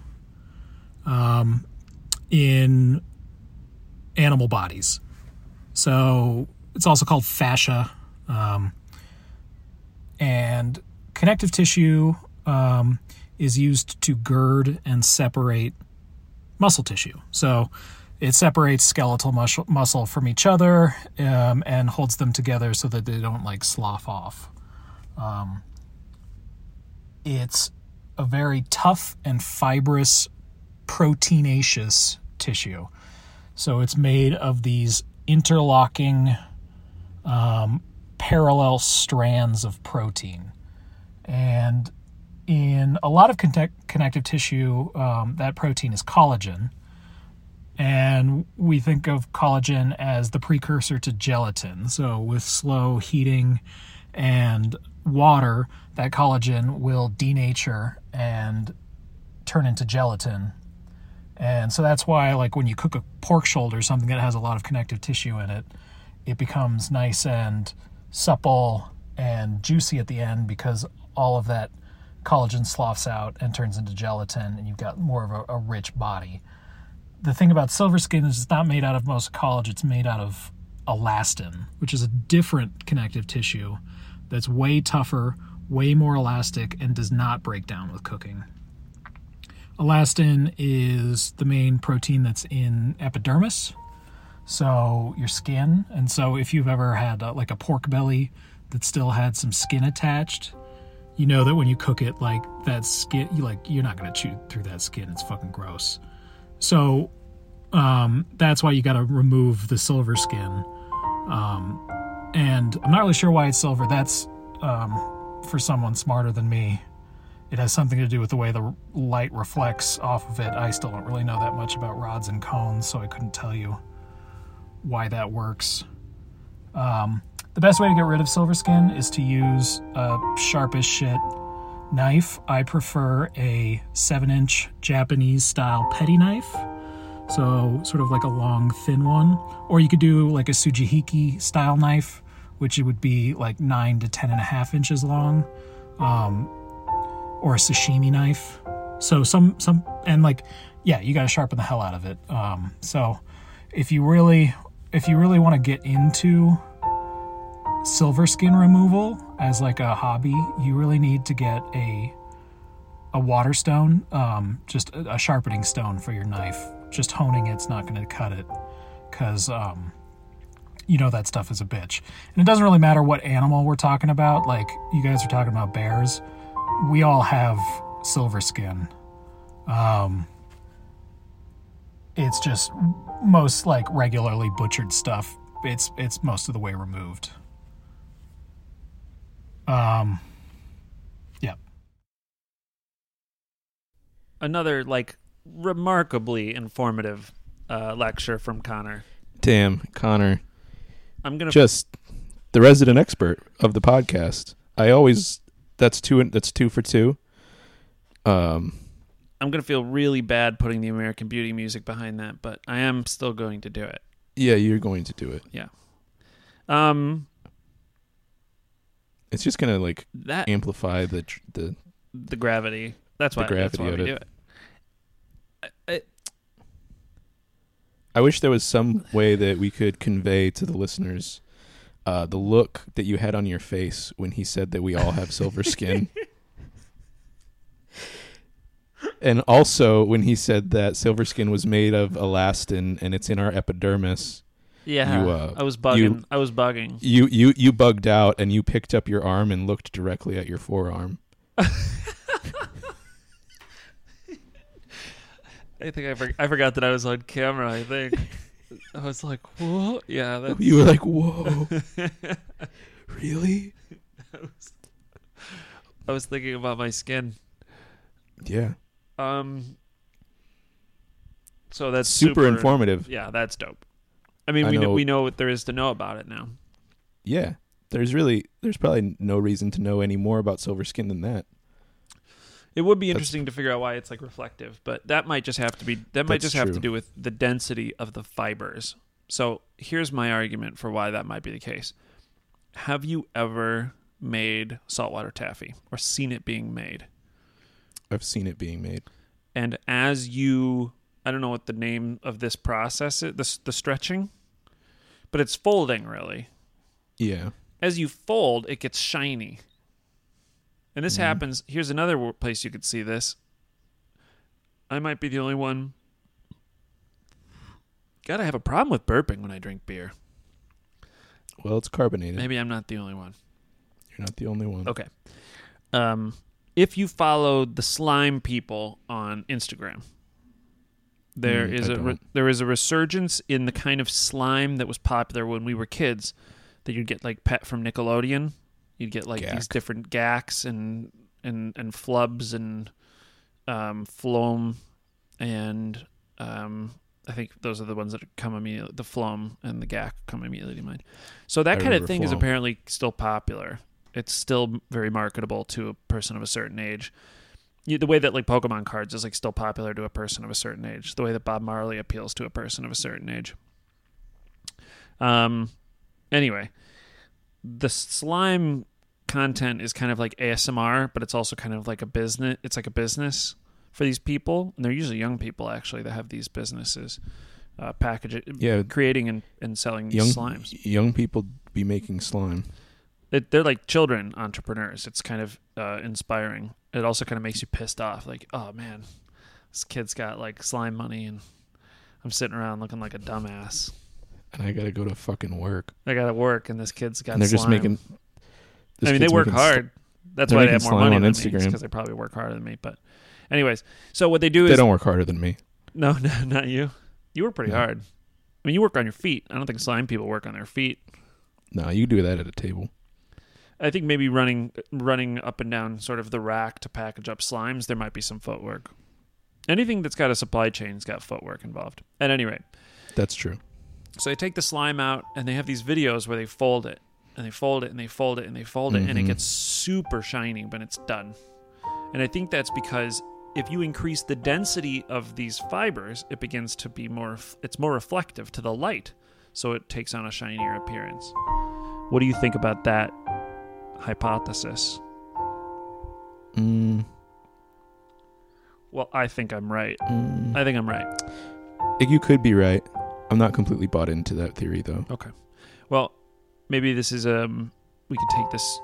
um, in animal bodies. So it's also called fascia. Um, and connective tissue um, is used to gird and separate muscle tissue. So it separates skeletal muscle, muscle from each other um, and holds them together so that they don't like slough off. Um, it's a very tough and fibrous proteinaceous tissue. So it's made of these interlocking um, parallel strands of protein. And in a lot of connect- connective tissue, um, that protein is collagen. And we think of collagen as the precursor to gelatin. So, with slow heating and water, that collagen will denature and turn into gelatin. And so that's why, like, when you cook a pork shoulder, something that has a lot of connective tissue in it, it becomes nice and supple and juicy at the end because all of that collagen sloughs out and turns into gelatin, and you've got more of a, a rich body. The thing about silver skin is it's not made out of most collagen, it's made out of elastin, which is a different connective tissue that's way tougher, way more elastic, and does not break down with cooking. Elastin is the main protein that's in epidermis, so your skin. And so if you've ever had uh, like a pork belly that still had some skin attached, you know that when you cook it, like that skin, you like you're not gonna chew through that skin. It's fucking gross. So um, that's why you got to remove the silver skin. Um, and I'm not really sure why it's silver. That's um, for someone smarter than me. It has something to do with the way the light reflects off of it. I still don't really know that much about rods and cones, so I couldn't tell you why that works. Um, the best way to get rid of silver skin is to use a sharp as shit knife. I prefer a 7 inch Japanese style petty knife. So, sort of like a long, thin one. Or you could do like a Sujihiki style knife, which it would be like 9 to 10 and a half inches long. Um, or a sashimi knife. So some some and like yeah, you got to sharpen the hell out of it. Um, so if you really if you really want to get into silver skin removal as like a hobby, you really need to get a a water stone, um, just a, a sharpening stone for your knife. Just honing it's not going to cut it because um, you know that stuff is a bitch. And it doesn't really matter what animal we're talking about. Like you guys are talking about bears we all have silver skin. Um, it's just most like regularly butchered stuff. It's it's most of the way removed. Um, yeah. Another like remarkably informative uh, lecture from Connor. Damn, Connor, I'm gonna just the resident expert of the podcast. I always that's two that's two for two. Um, I'm gonna feel really bad putting the American Beauty music behind that, but I am still going to do it. yeah, you're going to do it. Yeah. Um, It's just gonna like that amplify the the. the gravity. That's The why. that's gravity why of we it. do it. I- I- I wish there was some way that we could convey to the listeners uh, the look that you had on your face when he said that we all have silver skin. and also when he said that silver skin was made of elastin and it's in our epidermis. yeah, You, uh, I was bugging. you- I was bugging. You you you bugged out and you picked up your arm and looked directly at your forearm. I think I, for- I forgot that I was on camera. I think I was like, "Whoa, Yeah, that's, You were like, "Whoa, really?" I was thinking about my skin. Yeah, Um, so that's super, informative. Yeah, that's dope. I mean, I we know. know- we know what there is to know about it now. Yeah, there's really there's probably no reason to know any more about silver skin than that. It would be interesting to figure out why it's like reflective, but that might just have to be that might just have to do with the density of the fibers. So here's my argument for why that might be the case. Have you ever made saltwater taffy or seen it being made? I've seen it being made. And as you, I don't know what the name of this process is, the, the stretching, but it's folding really. Yeah. As you fold, it gets shiny. And this Mhm. happens. Here's another place you could see this. I might be the only one. Gotta have a problem with burping when I drink beer. Well, it's carbonated. Maybe I'm not the only one. You're not the only one. Okay. Um, if you follow the slime people on Instagram, there Mm, is a re- there is a resurgence in the kind of slime that was popular when we were kids. That you'd get like pet from Nickelodeon. You'd get like these different Gaks and and and flubs and um, Floam and um, I think those are the ones that come immediately. The Floam and the Gak come immediately to mind. So that I kind of thing is apparently still popular. It's still very marketable to a person of a certain age. You, the way that like Pokemon cards is like still popular to a person of a certain age. The way that Bob Marley appeals to a person of a certain age. Um. Anyway, the slime content is kind of like ASMR, but it's also kind of like a business. It's like a business for these people, and they're usually young people actually that have these businesses, uh, packaging, Yeah. creating and, and selling Young slimes. young people be making slime. It, they're like children entrepreneurs. It's kind of uh, inspiring. It also kind of makes you pissed off. Like, oh man, this kid's got like slime money, and I'm sitting around looking like a dumbass. And I gotta go to fucking work. I got to work, and this kid's got. and they're just making. I mean, they work hard. That's why they have more money on than Instagram. because they probably work harder than me. But, anyways, so what they do They is they don't work harder than me. no, no, not you. You work pretty No. hard. I mean, you work on your feet. I don't think slime people work on their feet. No, you do that at a table. I think maybe running running up and down sort of the rack to package up slimes, there might be some footwork. Anything that's got a supply chain's got footwork involved. At any rate, That's true. So they take the slime out and they have these videos where they fold it and they fold it and they fold it and they fold it and it Mhm. gets super shiny when it's done. And I think that's because if you increase the density of these fibers, it begins to be more it's more reflective to the light, so it takes on a shinier appearance. What do you think about that hypothesis? Mm, Well, I think I'm right. mm. I think I'm right. you could be right. I'm not completely bought into that theory though. Okay. Well, maybe this is um we could take this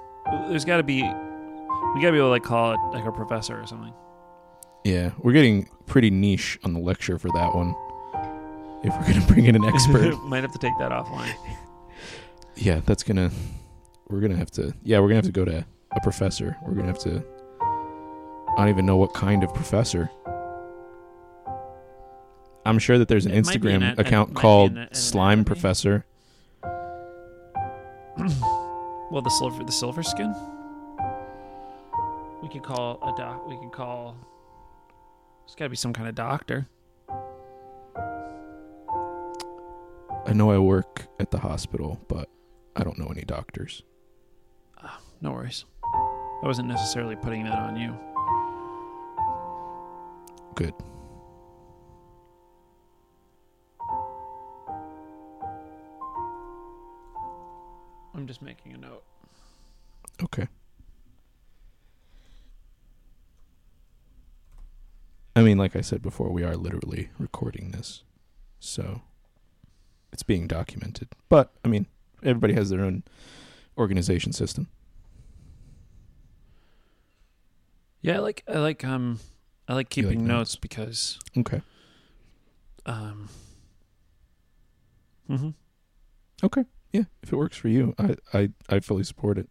there's got to be we got to be able to like call it like a professor or something. Yeah, we're getting pretty niche on the lecture for that one. If we're gonna bring in an expert, Might have to take that offline. yeah, that's gonna. We're gonna have to. Yeah, we're gonna have to go to a professor. We're gonna have to. I don't even know what kind of professor. I'm sure that there's an It Instagram an- an- account be called an- an Slime. Professor. Well, the silver the silver skin. We could call a doc. We could call. There's got to be some kind of doctor. I know I work at the hospital, but I don't know any doctors. Ah, no worries. I wasn't necessarily putting that on you. Good. I'm just making a note. Okay. I mean, like I said before, we are literally recording this. So it's being documented. But, I mean, everybody has their own organization system. Yeah, I like I like um I like You like keeping notes? notes because Okay. um hmm Okay. Yeah, if it works for you, I I I fully support it.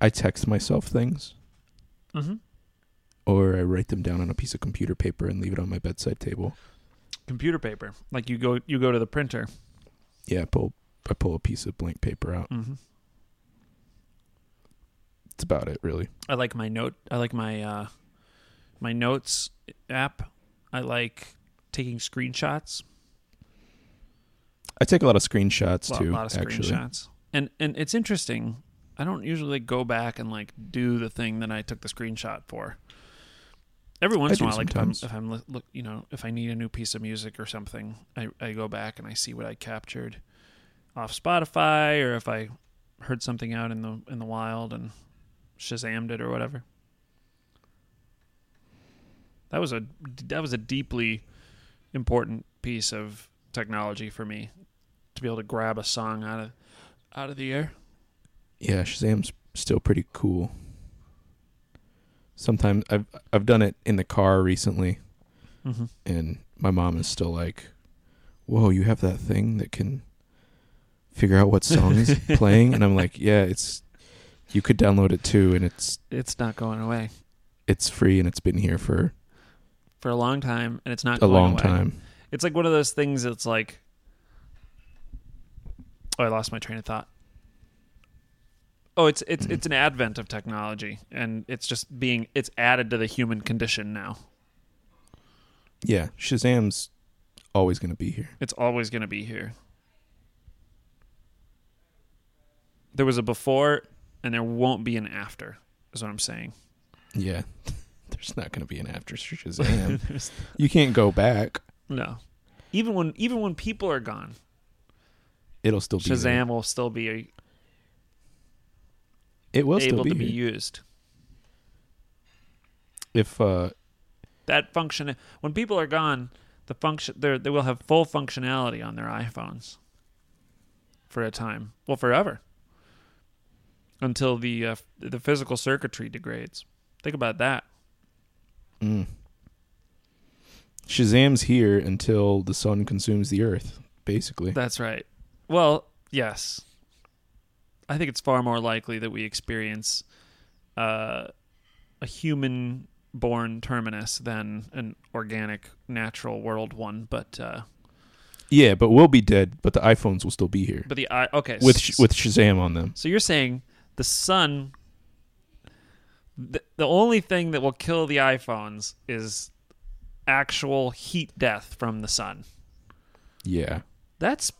I text myself things hmm or I write them down on a piece of computer paper and leave it on my bedside table. computer paper. Like you go you go to the printer. Yeah, I pull I pull a piece of blank paper out. hmm That's about it, really. I like my note. I like my uh, my notes app. I like taking screenshots. I take a lot of screenshots A lot, too. lot of actually, screenshots. And and it's interesting. I don't usually go back and like do the thing that I took the screenshot for. Every once I in a while, like if I'm, if I'm look, you know, if I need a new piece of music or something, I, I go back and I see what I captured off Spotify, or if I heard something out in the in the wild and Shazammed it or whatever. That was a that was a deeply important piece of technology for me to be able to grab a song out of out of the air. yeah, Shazam's still pretty cool. Sometimes I've I've done it in the car recently, Mm-hmm. and my mom is still like, "Whoa, you have that thing that can figure out what song is playing?" And I'm like, "Yeah, it's you could download it too, and it's It's not going away it's free and it's been here for for a long time, and it's not a going long away. time." It's like one of those things that's like, oh, I lost my train of thought. Oh, it's it's Mhm. it's an advent of technology, and it's just being it's added to the human condition now. Yeah, Shazam's always going to be here. It's always going to be here. There was a before, and there won't be an after. Is what I'm saying. Yeah. There's not going to be an after Shazam. you can't go back. no, even when even when people are gone, It'll still be there. Shazam will still be It will still able be, to be here. used. if uh that function when people are gone the function they they will have full functionality on their iPhones for a time well forever until the uh, the physical circuitry degrades think about that mm. Shazam's here until the sun consumes the earth, basically. that's right well yes i think it's far more likely that we experience uh, a human born terminus than an organic natural world one but uh yeah, but we'll be dead, but the iPhones will still be here but the i okay with Sh- with Shazam on them. So you're saying the sun, the, the only thing that will kill the iPhones is actual heat death from the sun. Yeah. That's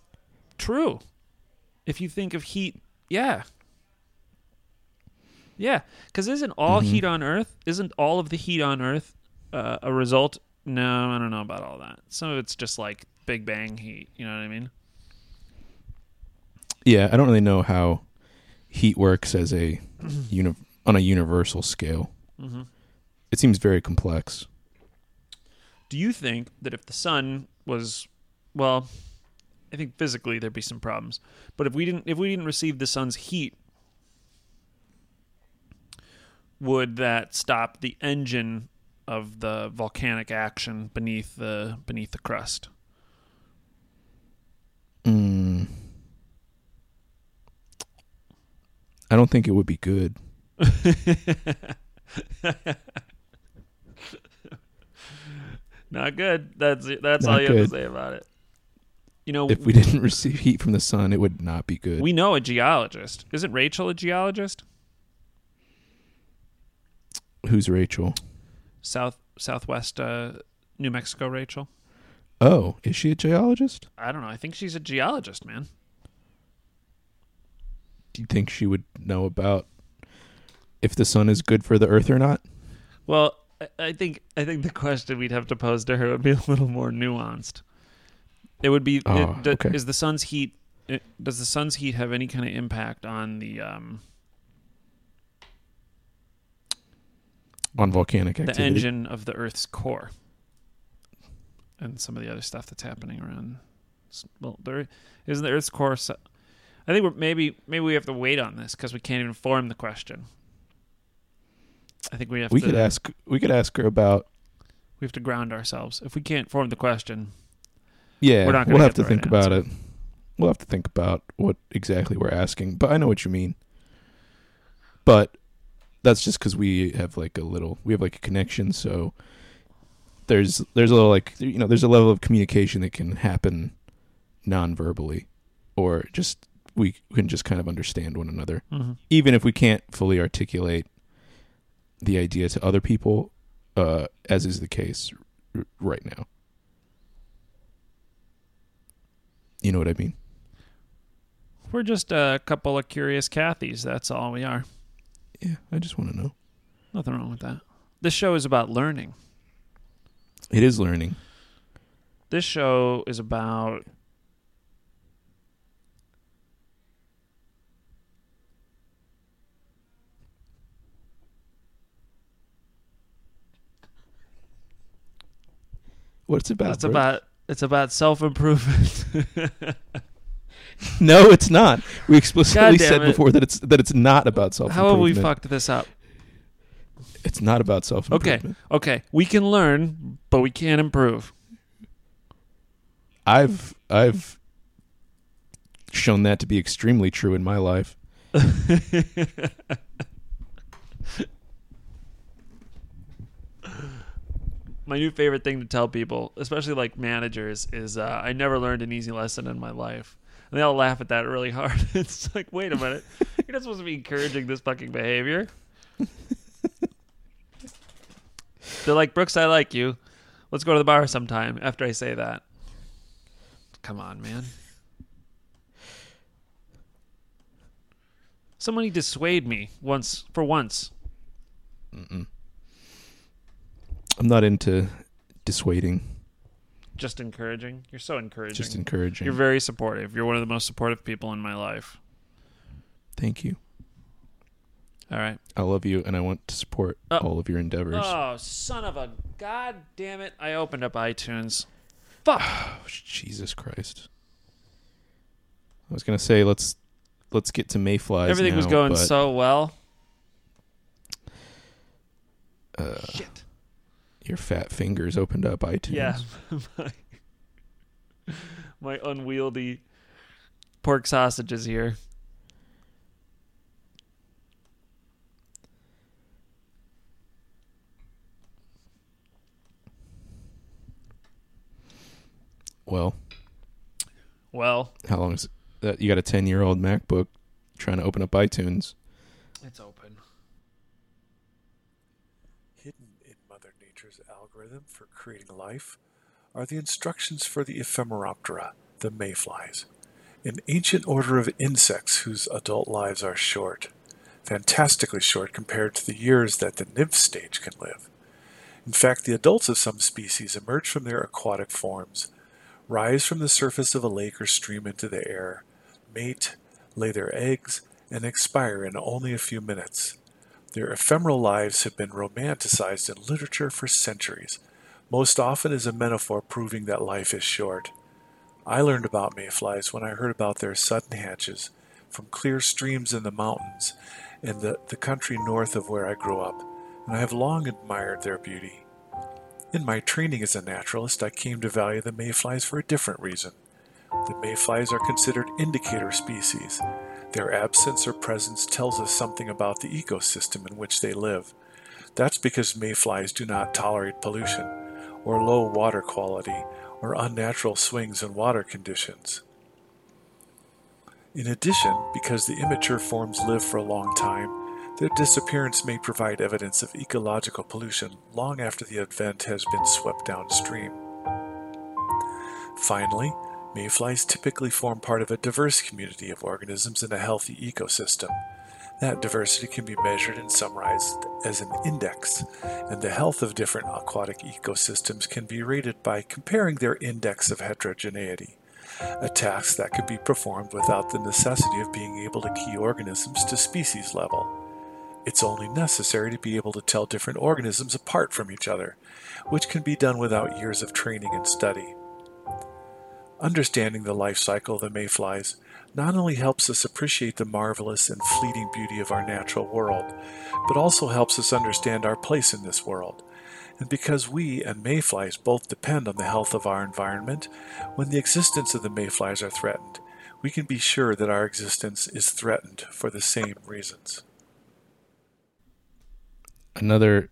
true. If you think of heat, yeah. Yeah, because isn't all Mhm. heat on Earth, isn't all of the heat on Earth uh, a result? No, I don't know about all that. Some of it's just like Big Bang heat. You know what I mean? Yeah, I don't really know how heat works as a uni- on a universal scale. Mm-hmm. It seems very complex. Do you think that if the sun was well, I think physically there'd be some problems. But if we didn't if we didn't receive the sun's heat, would that stop the engine of the volcanic action beneath the beneath the crust? Mm. I don't think it would be good. Not good. That's that's all Not you have to say about it. You know, If we didn't receive heat from the sun, it would not be good. we know a geologist. Isn't Rachel a geologist? Who's Rachel? South Southwest uh, New Mexico, Rachel. Oh, is she a geologist? I don't know. I think she's a geologist, man. Do you think she would know about if the sun is good for the earth or not? Well, I- I think I think the question we'd have to pose to her would be a little more nuanced. It would be: Oh, it- d- okay. Is the sun's heat? It, does the sun's heat have any kind of impact on the um, On volcanic the activity. engine of the Earth's core, and some of the other stuff that's happening around? Well, there isn't the Earth's core. So, I think we're maybe maybe we have to wait on this because we can't even form the question. I think we have We to. could ask we could ask her about we have to ground ourselves. If we can't form the question, Yeah, We're not we'll have to right think about answer. it. We'll have to think about what exactly we're asking, but I know what you mean. But that's just because we have like a little, we have like a connection. So there's there's a little like you know there's a level of communication that can happen non-verbally, or just we can just kind of understand one another, mm-hmm. even if we can't fully articulate the idea to other people, uh, as is the case r- right now. You know what I mean? we're just a couple of curious Cathys. That's all we are. Yeah, I just want to know. Nothing wrong with that. This show is about learning. It is learning. This show is about What's it about? it's bro? about it's about self improvement. No, it's not. We explicitly said it. before that it's that it's not about self improvement. How have we fucked this up? It's not about self improvement. Okay, okay, we can learn, but we can't improve. I've I've shown that to be extremely true in my life. My new favorite thing to tell people, especially like managers, is uh, I never learned an easy lesson in my life. And they all laugh at that really hard. it's like, wait a minute, you're not supposed to be encouraging this fucking behavior. They're like, Brooks, I like you. Let's go to the bar sometime after I say that. Come on, man. Somebody dissuade me once for once. Mm-mm. I'm not into dissuading, Just encouraging. You're so encouraging. just encouraging. You're very supportive. You're one of the most supportive people in my life. Thank you. All right. I love you, and I want to support Oh. all of your endeavors. Oh, son of a god damn it. I opened up iTunes. Fuck. Oh, Jesus Christ! I was gonna say let's let's get to mayflies. Everything was going so well. Uh, Shit. Your fat fingers opened up iTunes. Yeah. my, my unwieldy pork sausages here. Well, Well, how long is that? You got a ten-year-old MacBook trying to open up iTunes. it's open. Hidden in Mother Nature's algorithm for creating life are the instructions for the Ephemeroptera, the mayflies, an ancient order of insects whose adult lives are short, fantastically short compared to the years that the nymph stage can live. In fact, the adults of some species emerge from their aquatic forms, rise from the surface of a lake or stream into the air, mate, lay their eggs, and expire in only a few minutes. Their ephemeral lives have been romanticized in literature for centuries, most often as a metaphor proving that life is short. I learned about mayflies when I heard about their sudden hatches from clear streams in the mountains in the, the country north of where I grew up, and I have long admired their beauty. In my training as a naturalist, I came to value the mayflies for a different reason. The mayflies are considered indicator species. Their absence or presence tells us something about the ecosystem in which they live. That's because mayflies do not tolerate pollution, or low water quality, or unnatural swings in water conditions. In addition, because the immature forms live for a long time, their disappearance may provide evidence of ecological pollution long after the event has been swept downstream. Finally, mayflies typically form part of a diverse community of organisms in a healthy ecosystem. That diversity can be measured and summarized as an index, and the health of different aquatic ecosystems can be rated by comparing their index of heterogeneity, a task that could be performed without the necessity of being able to key organisms to species level. It's only necessary to be able to tell different organisms apart from each other, which can be done without years of training and study. Understanding the life cycle of the mayflies not only helps us appreciate the marvelous and fleeting beauty of our natural world, but also helps us understand our place in this world. And because we and mayflies both depend on the health of our environment, when the existence of the mayflies are threatened, we can be sure that our existence is threatened for the same reasons. Another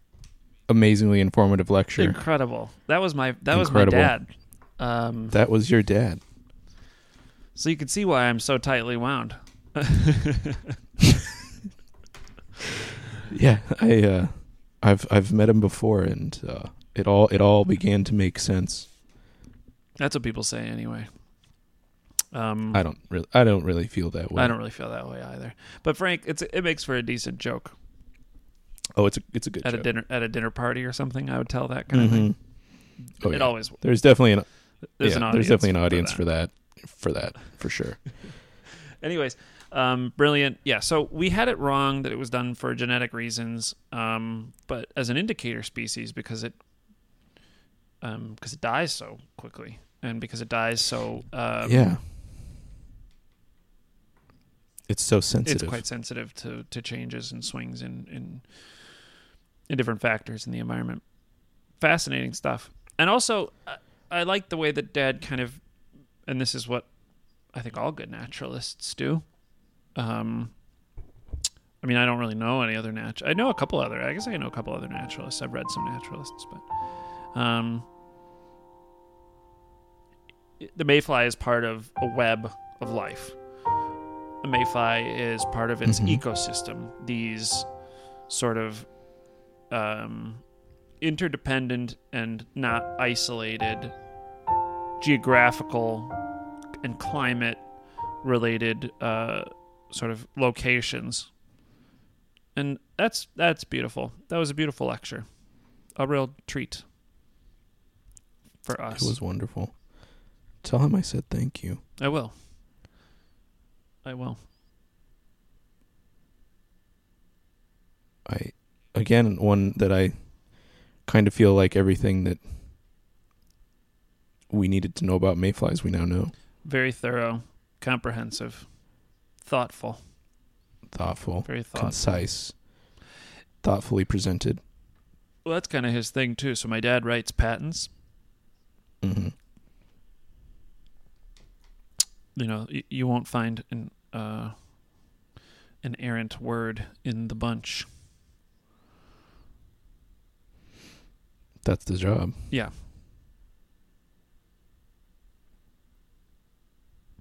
amazingly informative lecture. Incredible. That was my that was my dad. Um, That was your dad. so you can see why I'm so tightly wound. Yeah, I uh I've I've met him before and uh it all it all began to make sense. That's what people say anyway. Um, I don't really I don't really feel that way. I don't really feel that way either. But Frank, it's it makes for a decent joke Oh, it's a it's a good at a dinner at a dinner party or something. I would tell that kind of Mhm. thing. Oh, It yeah. always There's definitely an there's yeah, an audience. there's definitely an for audience that. for that for that for sure. Anyways, um, brilliant. Yeah, so we had it wrong that it was done for genetic reasons, um, but as an indicator species because it um, because it dies so quickly and because it dies so um, yeah. It's so sensitive. it's quite sensitive to, to changes and swings in, in in different factors in the environment. Fascinating stuff. And also, I, like the way that Dad kind of, and this is what I think all good naturalists do. Um, I mean, I don't really know any other nat. I know a couple other. I guess I know a couple other naturalists. I've read some naturalists, but um, the mayfly is part of a web of life. A mayfly is part of its Mhm. ecosystem. These sort of um, interdependent and not isolated geographical and climate related uh, sort of locations. And that's that's beautiful. That was a beautiful lecture. A real treat for us. it was wonderful. Tell him I said thank you. I will. I will. I again one that I kind of feel like everything that we needed to know about mayflies we now know. Very thorough, comprehensive, thoughtful, Thoughtful, very thoughtful. concise, thoughtfully presented. Well, that's kind of his thing too. So my dad writes patents. Mm-hmm. You know, y- you won't find an uh, an errant word in the bunch. That's the job. Yeah.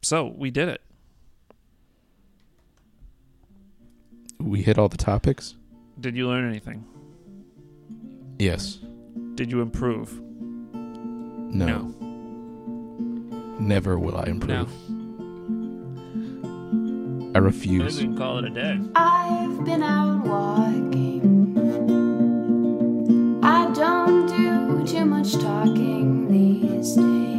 So we did it. We hit all the topics. Did you learn anything? Yes. Did you improve? No. Never will I improve. I refuse. can call it a day. I've been out walking. I don't do too much talking these days.